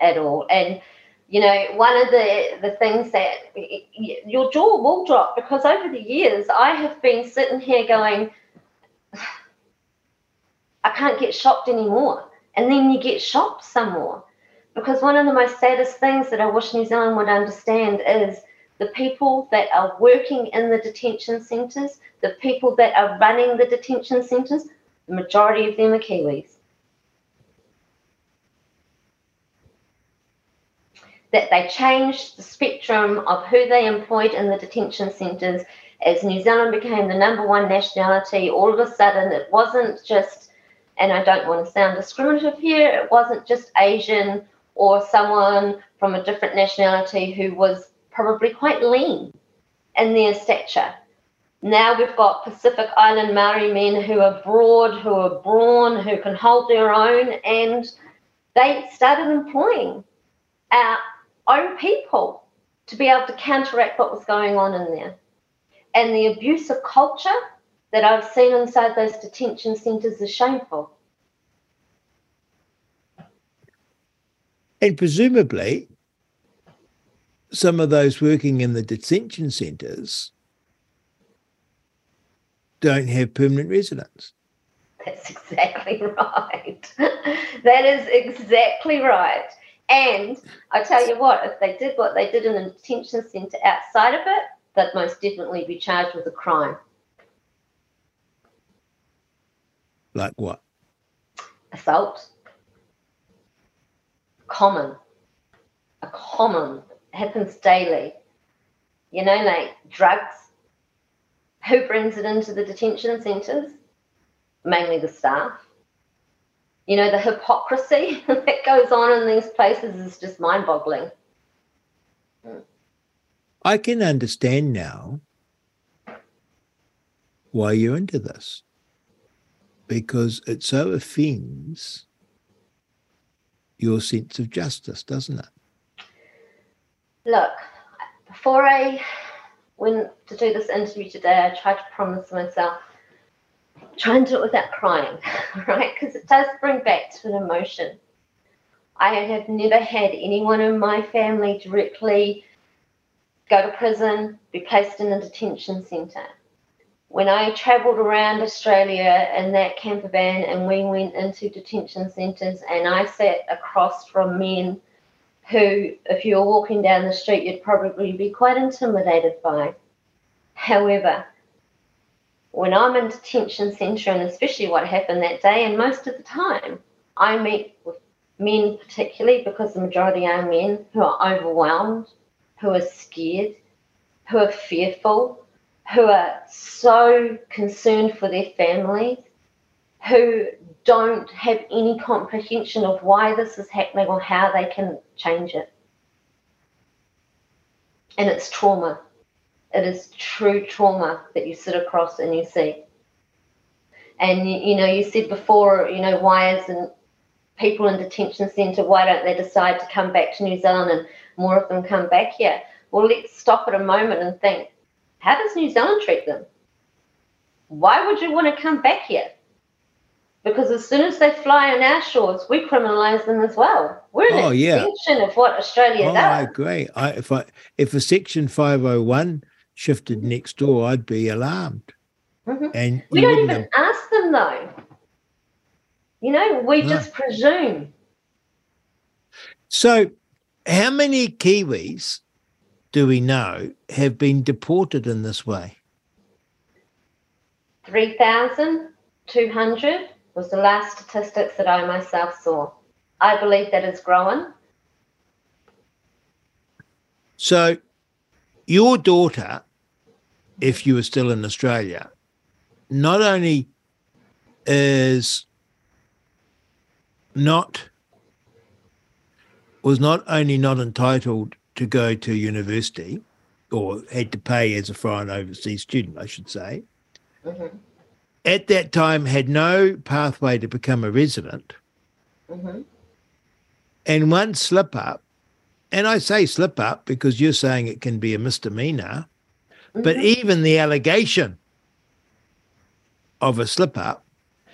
S3: At all. And, you know, one of the, the things that your jaw will drop because over the years I have been sitting here going, I can't get shopped anymore. And then you get shopped some more because one of the most saddest things that I wish New Zealand would understand is the people that are working in the detention centres, the people that are running the detention centres, the majority of them are Kiwis. That they changed the spectrum of who they employed in the detention centres as New Zealand became the number one nationality. All of a sudden, it wasn't just, and I don't want to sound discriminative here, it wasn't just Asian or someone from a different nationality who was probably quite lean in their stature. Now we've got Pacific Island Maori men who are broad, who are brawn, who can hold their own, and they started employing our own people to be able to counteract what was going on in there. And the abuse of culture that I've seen inside those detention centres is shameful.
S2: And presumably, some of those working in the detention centres don't have permanent residence.
S3: That's exactly right. that is exactly right. And I tell you what, if they did what they did in the detention centre outside of it, they'd most definitely be charged with a crime.
S2: Like what?
S3: Assault common, a common happens daily. You know, like drugs. Who brings it into the detention centres? Mainly the staff. You know, the hypocrisy that goes on in these places is just mind boggling.
S2: I can understand now why you're into this because it so offends your sense of justice, doesn't it?
S3: Look, before I went to do this interview today, I tried to promise myself try and do it without crying, right? Because it does bring back to an emotion. I have never had anyone in my family directly go to prison, be placed in a detention centre. When I travelled around Australia in that camper van and we went into detention centres and I sat across from men who, if you were walking down the street, you'd probably be quite intimidated by. However, when I'm in detention centre, and especially what happened that day, and most of the time, I meet with men, particularly because the majority are men who are overwhelmed, who are scared, who are fearful, who are so concerned for their families, who don't have any comprehension of why this is happening or how they can change it. And it's trauma. It is true trauma that you sit across and you see. And you, you know, you said before, you know, why isn't people in detention centre, why don't they decide to come back to New Zealand and more of them come back here? Well, let's stop at a moment and think how does New Zealand treat them? Why would you want to come back here? Because as soon as they fly on our shores, we criminalise them as well. We're an oh, extension yeah. of what Australia oh, does. I
S2: agree. I, if I if a Section 501 shifted next door, I'd be alarmed.
S3: Mm-hmm. And we don't even have... ask them though. You know, we no. just presume.
S2: So, how many Kiwis do we know have been deported in this way?
S3: 3,200 was the last statistics that I myself saw. I believe that is growing.
S2: So, your daughter, if you were still in Australia, not only is not was not only not entitled to go to university or had to pay as a foreign overseas student, I should say, mm-hmm. at that time had no pathway to become a resident. Mm-hmm. And one slip up, and I say slip up because you're saying it can be a misdemeanor, mm-hmm. but even the allegation of a slip up,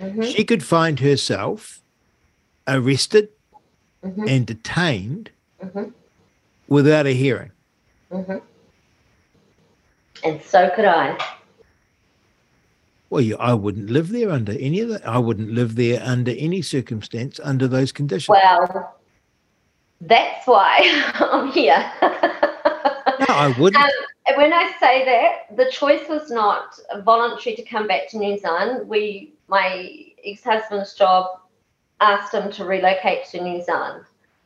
S2: mm-hmm. she could find herself arrested mm-hmm. and detained mm-hmm without a hearing.
S3: Mm-hmm. And so could I.
S2: Well, you, I wouldn't live there under any of that. I wouldn't live there under any circumstance under those conditions.
S3: Well, that's why I'm here.
S2: no, I wouldn't. Um,
S3: when I say that, the choice was not voluntary to come back to New Zealand. We, my ex-husband's job, asked him to relocate to New Zealand.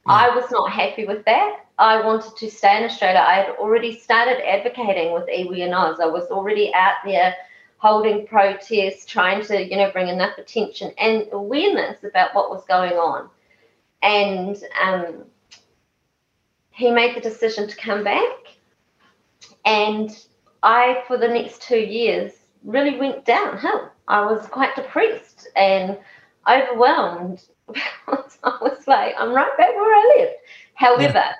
S3: I was not happy with that. I wanted to stay in Australia. I had already started advocating with Iwi and Oz. I was already out there holding protests, trying to, you know, bring enough attention and awareness about what was going on. And um, he made the decision to come back. And I, for the next two years, really went downhill. I was quite depressed and overwhelmed. I was like, I'm right back where I lived. However, yeah.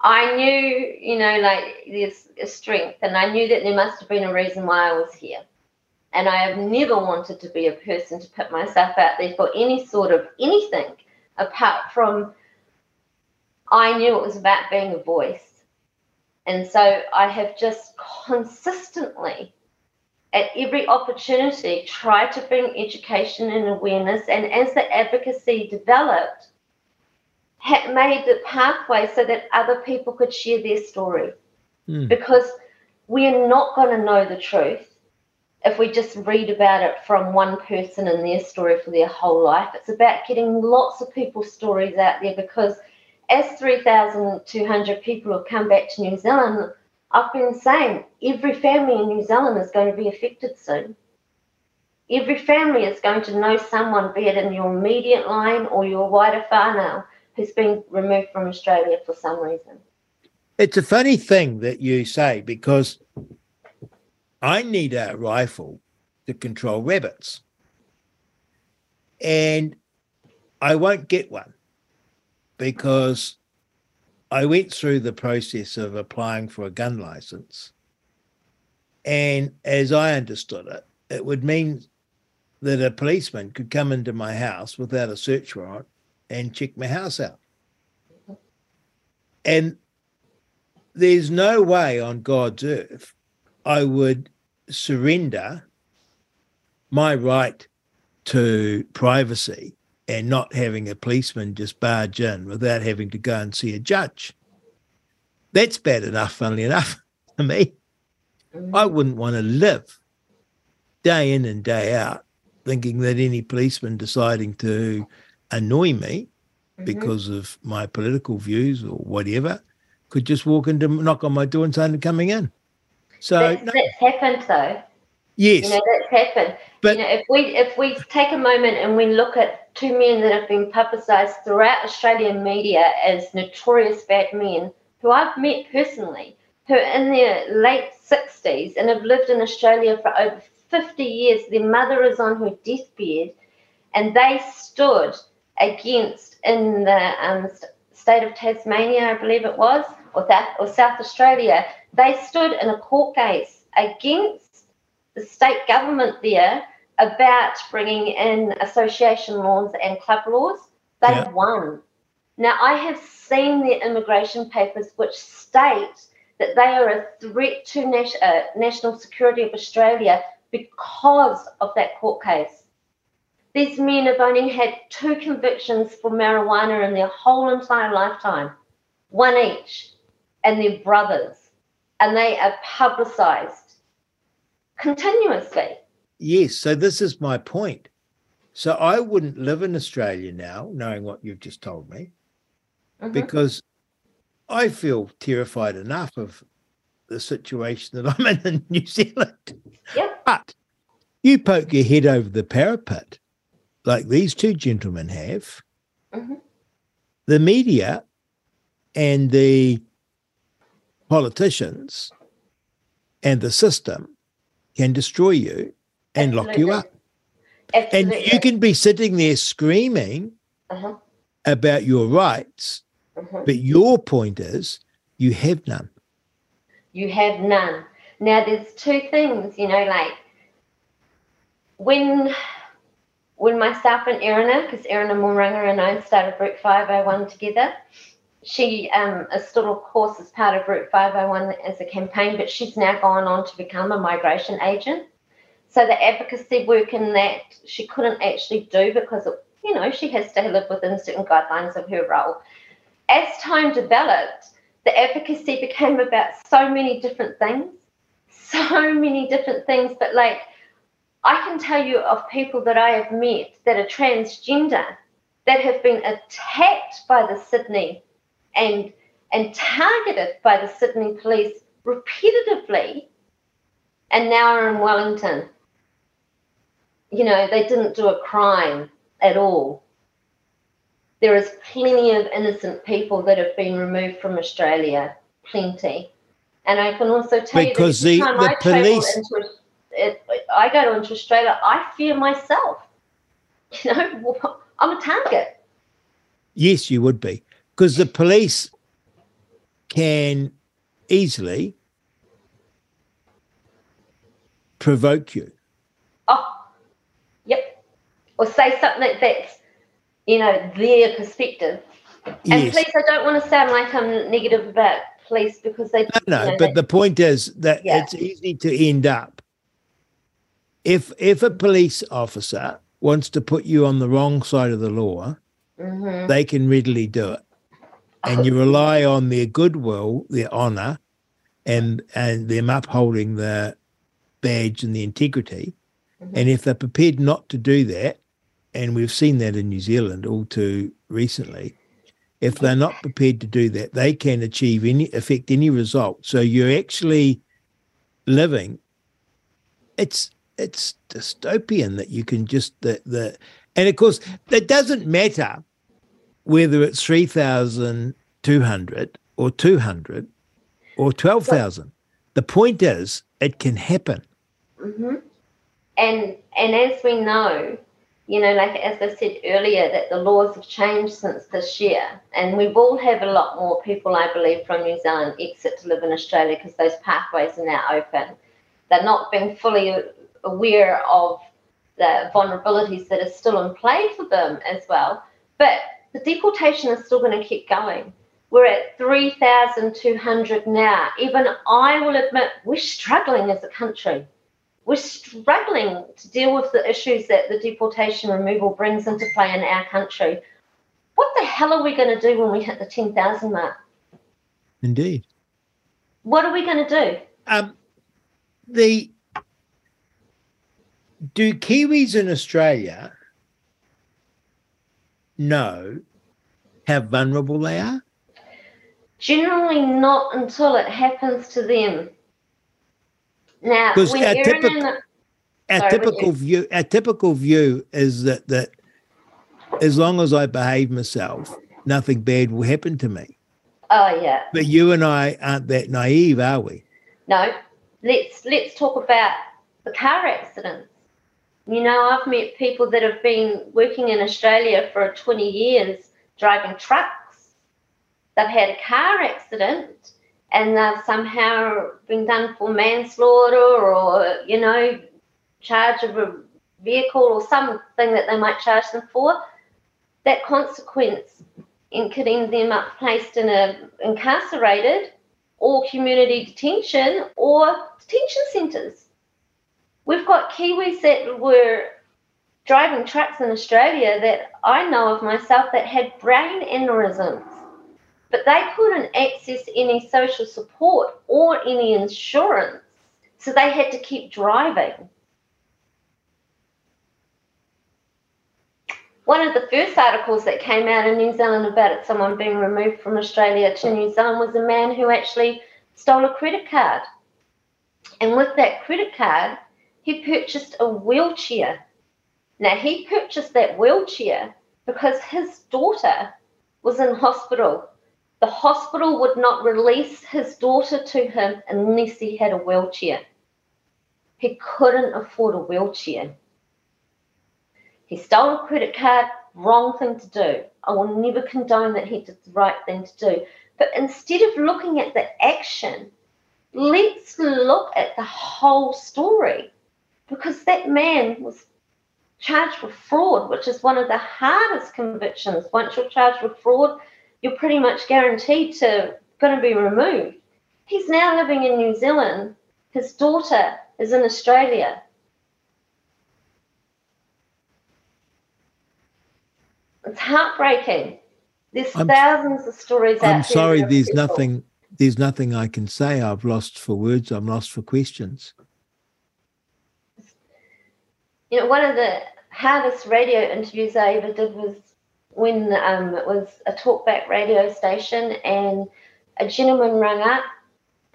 S3: I knew, you know, like there's a strength, and I knew that there must have been a reason why I was here. And I have never wanted to be a person to put myself out there for any sort of anything apart from I knew it was about being a voice. And so I have just consistently, at every opportunity, try to bring education and awareness. And as the advocacy developed, had made the pathway so that other people could share their story. Mm. Because we're not going to know the truth if we just read about it from one person and their story for their whole life. It's about getting lots of people's stories out there because as 3,200 people have come back to New Zealand, I've been saying every family in New Zealand is going to be affected soon. Every family is going to know someone, be it in your immediate line or your wider whānau, who's been removed from Australia for some reason.
S2: It's a funny thing that you say because I need a rifle to control rabbits. And I won't get one because I went through the process of applying for a gun license. And as I understood it, it would mean that a policeman could come into my house without a search warrant and check my house out. And there's no way on God's earth I would surrender my right to privacy and not having a policeman just barge in without having to go and see a judge. That's bad enough, funnily enough, to me. I wouldn't want to live day in and day out thinking that any policeman deciding to annoy me mm-hmm. because of my political views or whatever could just walk into knock on my door and say I'm coming in. So
S3: that's, no. that's happened though.
S2: Yes.
S3: You know, that's happened. But you know, if we if we take a moment and we look at two men that have been publicised throughout Australian media as notorious bad men, who I've met personally, who are in their late sixties and have lived in Australia for over 50 years, their mother is on her deathbed, and they stood against in the um, state of Tasmania, I believe it was, or, that, or South Australia, they stood in a court case against the state government there about bringing in association laws and club laws. They yeah. won. Now, I have seen their immigration papers which state that they are a threat to nat- uh, national security of Australia because of that court case. These men have only had two convictions for marijuana in their whole entire lifetime, one each, and they're brothers, and they are publicized continuously.
S2: Yes, so this is my point. So I wouldn't live in Australia now, knowing what you've just told me, mm-hmm. because I feel terrified enough of the situation that I'm in in New Zealand.
S3: Yep.
S2: But you poke your head over the parapet, like these two gentlemen have. Mm-hmm. The media and the politicians and the system can destroy you and Absolutely. lock you up. Absolutely. And you can be sitting there screaming uh-huh. about your rights, uh-huh. but your point is you have none
S3: you have none. Now, there's two things, you know, like when when myself and Erina, because Erina Morunga and I started Route 501 together, she um, is still, of course, as part of Route 501 as a campaign, but she's now gone on to become a migration agent. So the advocacy work in that she couldn't actually do because, you know, she has to live within certain guidelines of her role. As time developed, the advocacy became about so many different things, so many different things. But like, I can tell you of people that I have met that are transgender that have been attacked by the Sydney and and targeted by the Sydney police repeatedly and now are in Wellington. You know, they didn't do a crime at all there is plenty of innocent people that have been removed from Australia, plenty. And I can also tell
S2: because
S3: you
S2: that the, the police.
S3: Into, it, I go into Australia, I fear myself. You know, I'm a target.
S2: Yes, you would be. Because the police can easily provoke you.
S3: Or say something that's you know, their perspective. And yes. police, I don't want to sound like I'm negative about police because they.
S2: No, no, you know, but they, the point is that yeah. it's easy to end up. If if a police officer wants to put you on the wrong side of the law, mm-hmm. they can readily do it, and you rely on their goodwill, their honour, and and them upholding the badge and the integrity. Mm-hmm. And if they're prepared not to do that, and we've seen that in New Zealand all too recently, if they're not prepared to do that, they can achieve any affect any result. So you're actually living. It's it's dystopian that you can just the the and of course it doesn't matter whether it's three thousand two hundred or two hundred or twelve thousand. The point is, it can happen.
S3: Mm-hmm. And and as we know, you know, like as I said earlier, that the laws have changed since this year, and we will have a lot more people, I believe, from New Zealand exit to live in Australia because those pathways are now open. They're not being fully aware of the vulnerabilities that are still in play for them as well, but the deportation is still going to keep going. We're at 3,200 now. Even I will admit we're struggling as a country we're struggling to deal with the issues that the deportation removal brings into play in our country. What the hell are we going to do when we hit the 10,000 mark?
S2: Indeed.
S3: What are we going to do?
S2: Um, the do Kiwis in Australia know how vulnerable they are?
S3: Generally, not until it happens to them. Now,
S2: because our, typical, our sorry, typical view, our typical view is that that as long as I behave myself, nothing bad will happen to me.
S3: Oh yeah.
S2: But you and I aren't that naive, are we?
S3: No. Let's let's talk about the car accidents. You know, I've met people that have been working in Australia for 20 years driving trucks. They've had a car accident and they've somehow been done for manslaughter or, you know, charge of a vehicle or something that they might charge them for, that consequence in getting them up placed in a incarcerated or community detention or detention centres. We've got Kiwis that were driving trucks in Australia that I know of myself that had brain aneurysms but they couldn't access any social support or any insurance. So they had to keep driving. One of the first articles that came out in New Zealand about it, someone being removed from Australia to New Zealand, was a man who actually stole a credit card. And with that credit card, he purchased a wheelchair. Now, he purchased that wheelchair because his daughter was in hospital the hospital would not release his daughter to him unless he had a wheelchair. He couldn't afford a wheelchair. He stole a credit card, wrong thing to do. I will never condone that he did the right thing to do. But instead of looking at the action, let's look at the whole story. Because that man was charged with fraud, which is one of the hardest convictions. Once you're charged with fraud, you're pretty much guaranteed to going to be removed. He's now living in New Zealand. His daughter is in Australia. It's heartbreaking. There's I'm, thousands of stories
S2: I'm sorry, there's people. nothing there's nothing I can say. I've lost for words, I'm lost for questions.
S3: You know, one of the hardest radio interviews I ever did was when um, it was a talkback radio station, and a gentleman rang up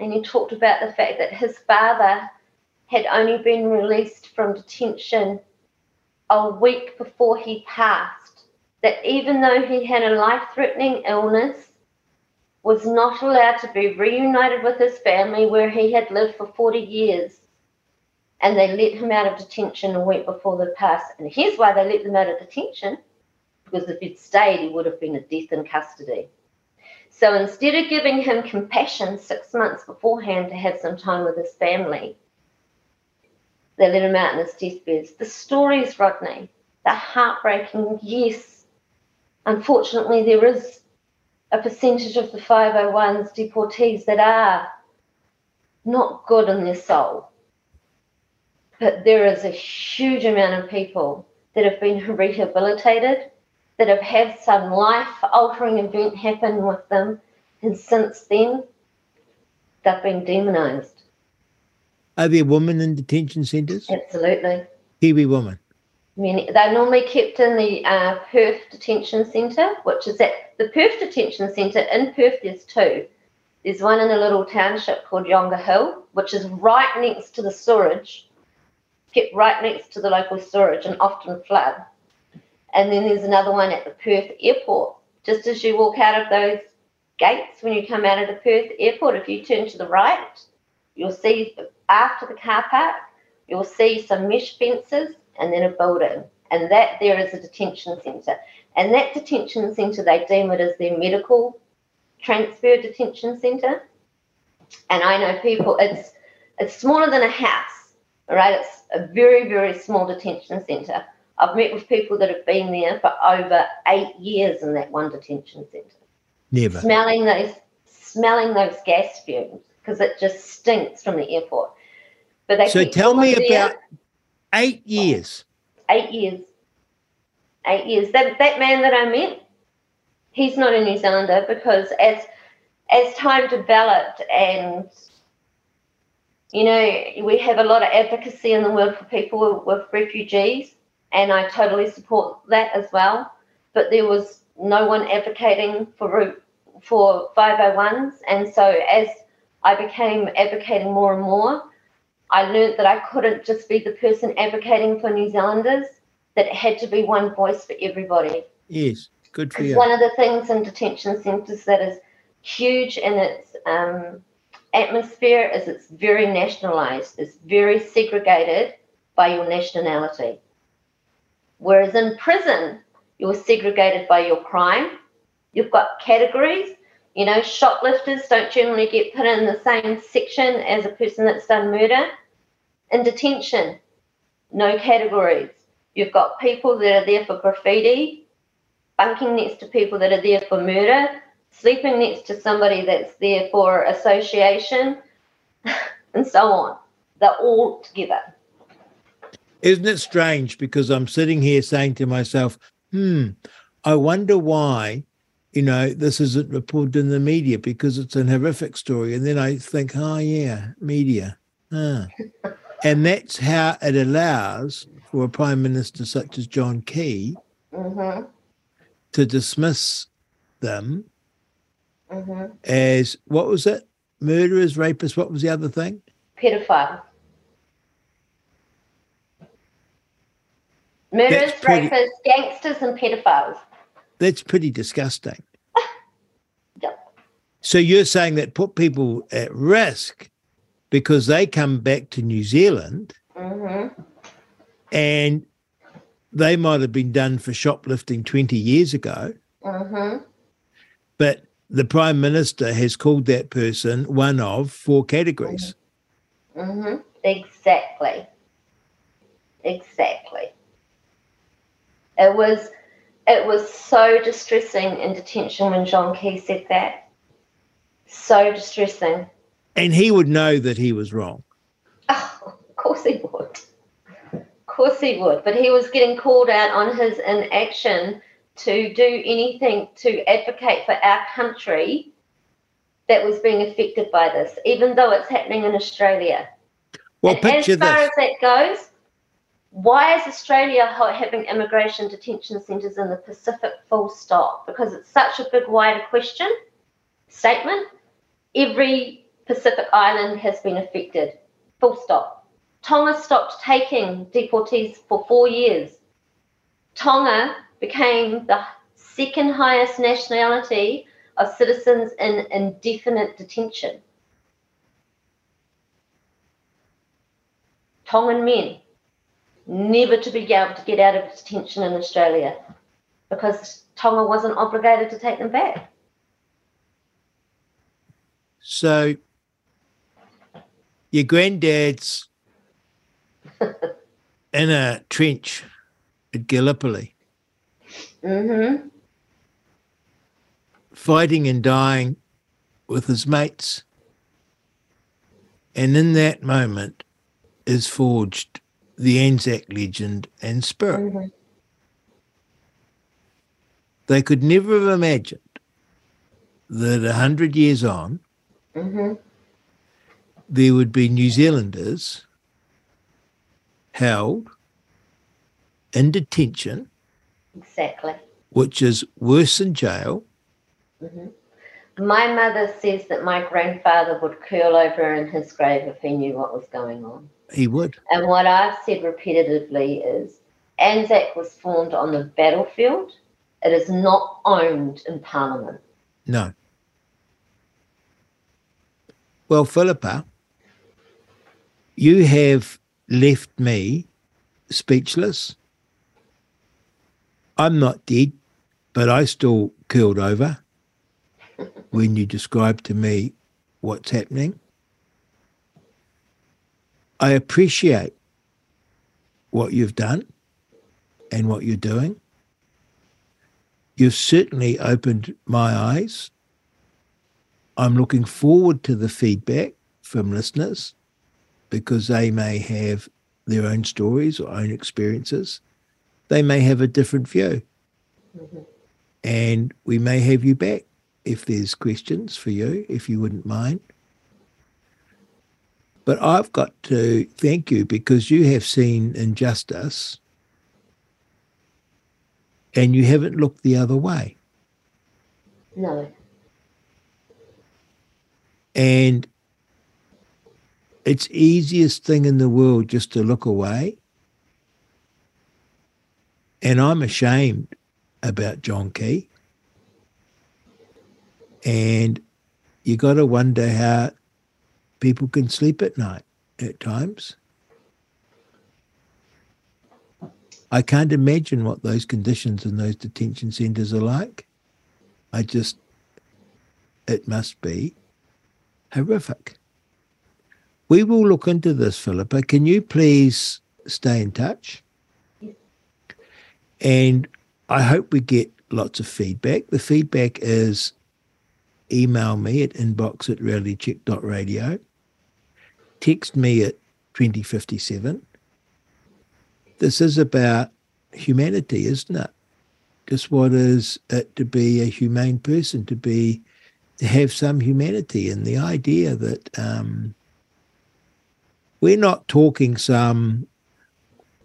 S3: and he talked about the fact that his father had only been released from detention a week before he passed. That even though he had a life threatening illness, was not allowed to be reunited with his family where he had lived for 40 years. And they let him out of detention a week before the pass. And here's why they let them out of detention because if he'd stayed, he would have been a death in custody. So instead of giving him compassion six months beforehand to have some time with his family, they let him out in his deathbeds. The stories, Rodney, they're heartbreaking. Yes, unfortunately, there is a percentage of the 501s deportees that are not good in their soul. But there is a huge amount of people that have been rehabilitated that have had some life altering event happen with them, and since then, they've been demonised.
S2: Are there women in detention centres?
S3: Absolutely.
S2: Kiwi woman.
S3: Many, they're normally kept in the uh, Perth Detention Centre, which is at the Perth Detention Centre in Perth. There's two. There's one in a little township called Yongah Hill, which is right next to the sewerage, kept right next to the local sewerage and often flood. And then there's another one at the Perth Airport. Just as you walk out of those gates when you come out of the Perth Airport, if you turn to the right, you'll see after the car park, you'll see some mesh fences and then a building. And that there is a detention centre. And that detention centre, they deem it as their medical transfer detention centre. And I know people, it's it's smaller than a house, right? It's a very, very small detention centre. I've met with people that have been there for over eight years in that one detention centre.
S2: Never.
S3: Smelling those smelling those gas fumes because it just stinks from the airport.
S2: But they so tell me about eight years.
S3: Eight years. Eight years. That that man that I met, he's not a New Zealander because as as time developed and you know we have a lot of advocacy in the world for people with refugees and I totally support that as well. But there was no one advocating for for 501s, and so as I became advocating more and more, I learned that I couldn't just be the person advocating for New Zealanders; that it had to be one voice for everybody.
S2: Yes, good for
S3: it's
S2: you.
S3: One of the things in detention centres that is huge in its um, atmosphere is it's very nationalised. It's very segregated by your nationality. Whereas in prison, you're segregated by your crime. You've got categories. You know, shoplifters don't generally get put in the same section as a person that's done murder. In detention, no categories. You've got people that are there for graffiti, bunking next to people that are there for murder, sleeping next to somebody that's there for association, and so on. They're all together.
S2: Isn't it strange? Because I'm sitting here saying to myself, hmm, I wonder why, you know, this isn't reported in the media because it's an horrific story. And then I think, oh, yeah, media. Ah. and that's how it allows for a prime minister such as John Key mm-hmm. to dismiss them mm-hmm. as what was it? Murderers, rapists. What was the other thing?
S3: Pedophile. Murderers, pretty, rapists, gangsters, and pedophiles.
S2: That's pretty disgusting. yep. So you're saying that put people at risk because they come back to New Zealand mm-hmm. and they might have been done for shoplifting 20 years ago. Mm-hmm. But the Prime Minister has called that person one of four categories.
S3: Mm-hmm. Exactly. Exactly. It was it was so distressing in detention when John Key said that. So distressing.
S2: And he would know that he was wrong.
S3: Oh, of course he would. Of course he would. But he was getting called out on his inaction to do anything to advocate for our country that was being affected by this, even though it's happening in Australia.
S2: Well, and picture
S3: as far
S2: this.
S3: as that goes, why is Australia having immigration detention centres in the Pacific full stop? Because it's such a big, wider question, statement. Every Pacific island has been affected, full stop. Tonga stopped taking deportees for four years. Tonga became the second highest nationality of citizens in indefinite detention. Tongan men never to be able to get out of detention in Australia because Tonga wasn't obligated to take them back.
S2: So, your granddad's in a trench at Gallipoli.
S3: Mm-hmm.
S2: Fighting and dying with his mates. And in that moment is forged the Anzac legend and spirit. Mm-hmm. They could never have imagined that a hundred years on, mm-hmm. there would be New Zealanders held in detention.
S3: Exactly.
S2: Which is worse than jail.
S3: Mm-hmm. My mother says that my grandfather would curl over in his grave if he knew what was going on.
S2: He would.
S3: And what I've said repetitively is ANZAC was formed on the battlefield. It is not owned in Parliament.
S2: No. Well, Filipa, you have left me speechless. I'm not dead, but I still curled over when you described to me what's happening. I appreciate what you've done and what you're doing. You've certainly opened my eyes. I'm looking forward to the feedback from listeners because they may have their own stories or own experiences. They may have a different view. Mm-hmm. And we may have you back if there's questions for you, if you wouldn't mind. But I've got to thank you because you have seen injustice and you haven't looked the other way.
S3: No.
S2: And it's easiest thing in the world just to look away. And I'm ashamed about John Key. And you got to wonder how people can sleep at night at times. I can't imagine what those conditions in those detention centres are like. I just, it must be horrific. We will look into this, Filipa. Can you please stay in touch? And I hope we get lots of feedback. The feedback is email me at inbox at realitycheck.radio, text me at 2057 this is about humanity, isn't it? Just what is it to be a humane person, to be to have some humanity, and the idea that um, we're not talking some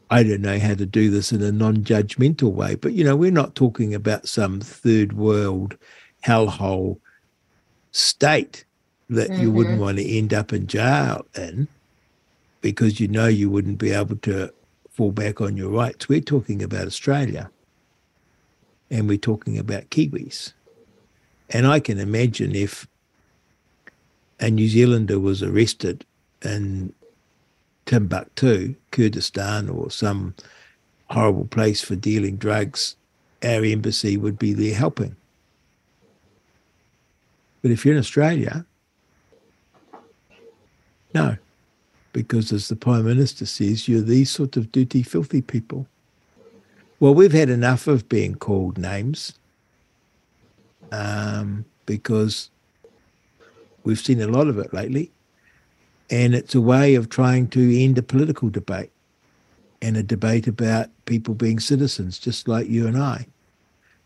S2: I don't know how to do this in a non-judgmental way, but you know, we're not talking about some third world hellhole state that mm-hmm. you wouldn't mm-hmm. want to end up in jail in because you know you wouldn't be able to fall back on your rights. We're talking about Australia and we're talking about Kiwis. And I can imagine if a New Zealander was arrested in Timbuktu, Kurdistan, or some horrible place for dealing drugs, our embassy would be there helping. But if you're in Australia, no because, as the Prime Minister says, you're these sort of dirty, filthy people. Well, we've had enough of being called names um, because we've seen a lot of it lately. And it's a way of trying to end a political debate and a debate about people being citizens, just like you and I,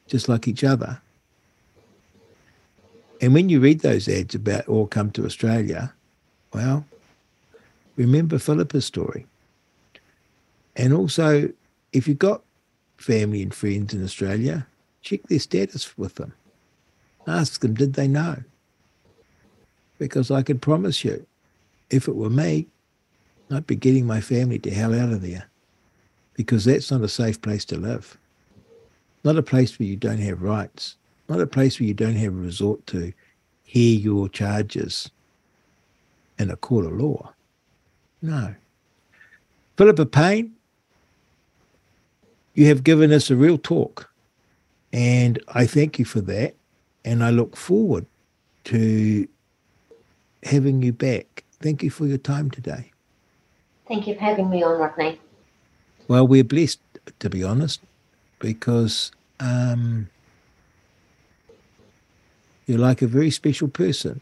S2: just like each other. And when you read those ads about all come to Australia, well, remember Filipa's story. And also, if you've got family and friends in Australia, check their status with them. Ask them, did they know? Because I can promise you, if it were me, I'd be getting my family to hell out of there because that's not a safe place to live. Not a place where you don't have rights. Not a place where you don't have a resort to hear your charges in a court of law. No. Filipa Payne, you have given us a real talk. And I thank you for that. And I look forward to having you back. Thank you for your time today.
S3: Thank you for having me on, Rodney.
S2: Well, we're blessed, to be honest, because um, you're like a very special person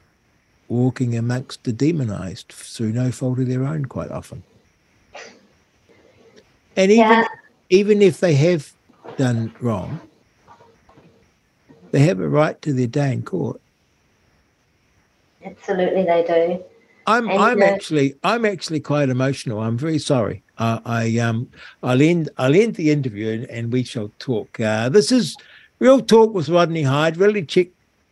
S2: walking amongst the demonized through no fault of their own quite often. And even yeah. even if they have done wrong, they have a right to their day in court.
S3: Absolutely, they do.
S2: I'm and, I'm uh, actually I'm actually quite emotional. I'm very sorry. Uh, I um I'll end I'll end the interview and, and we shall talk. Uh, this is real talk with Rodney Hide, Reality Check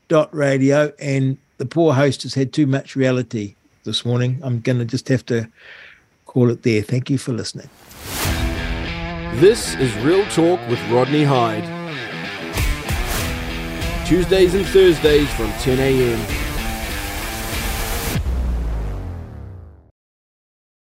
S2: dot radio and the poor host has had too much reality this morning. I'm going to just have to call it there. Thank you for listening.
S1: This is Real Talk with Rodney Hide. Tuesdays and Thursdays from 10 a.m.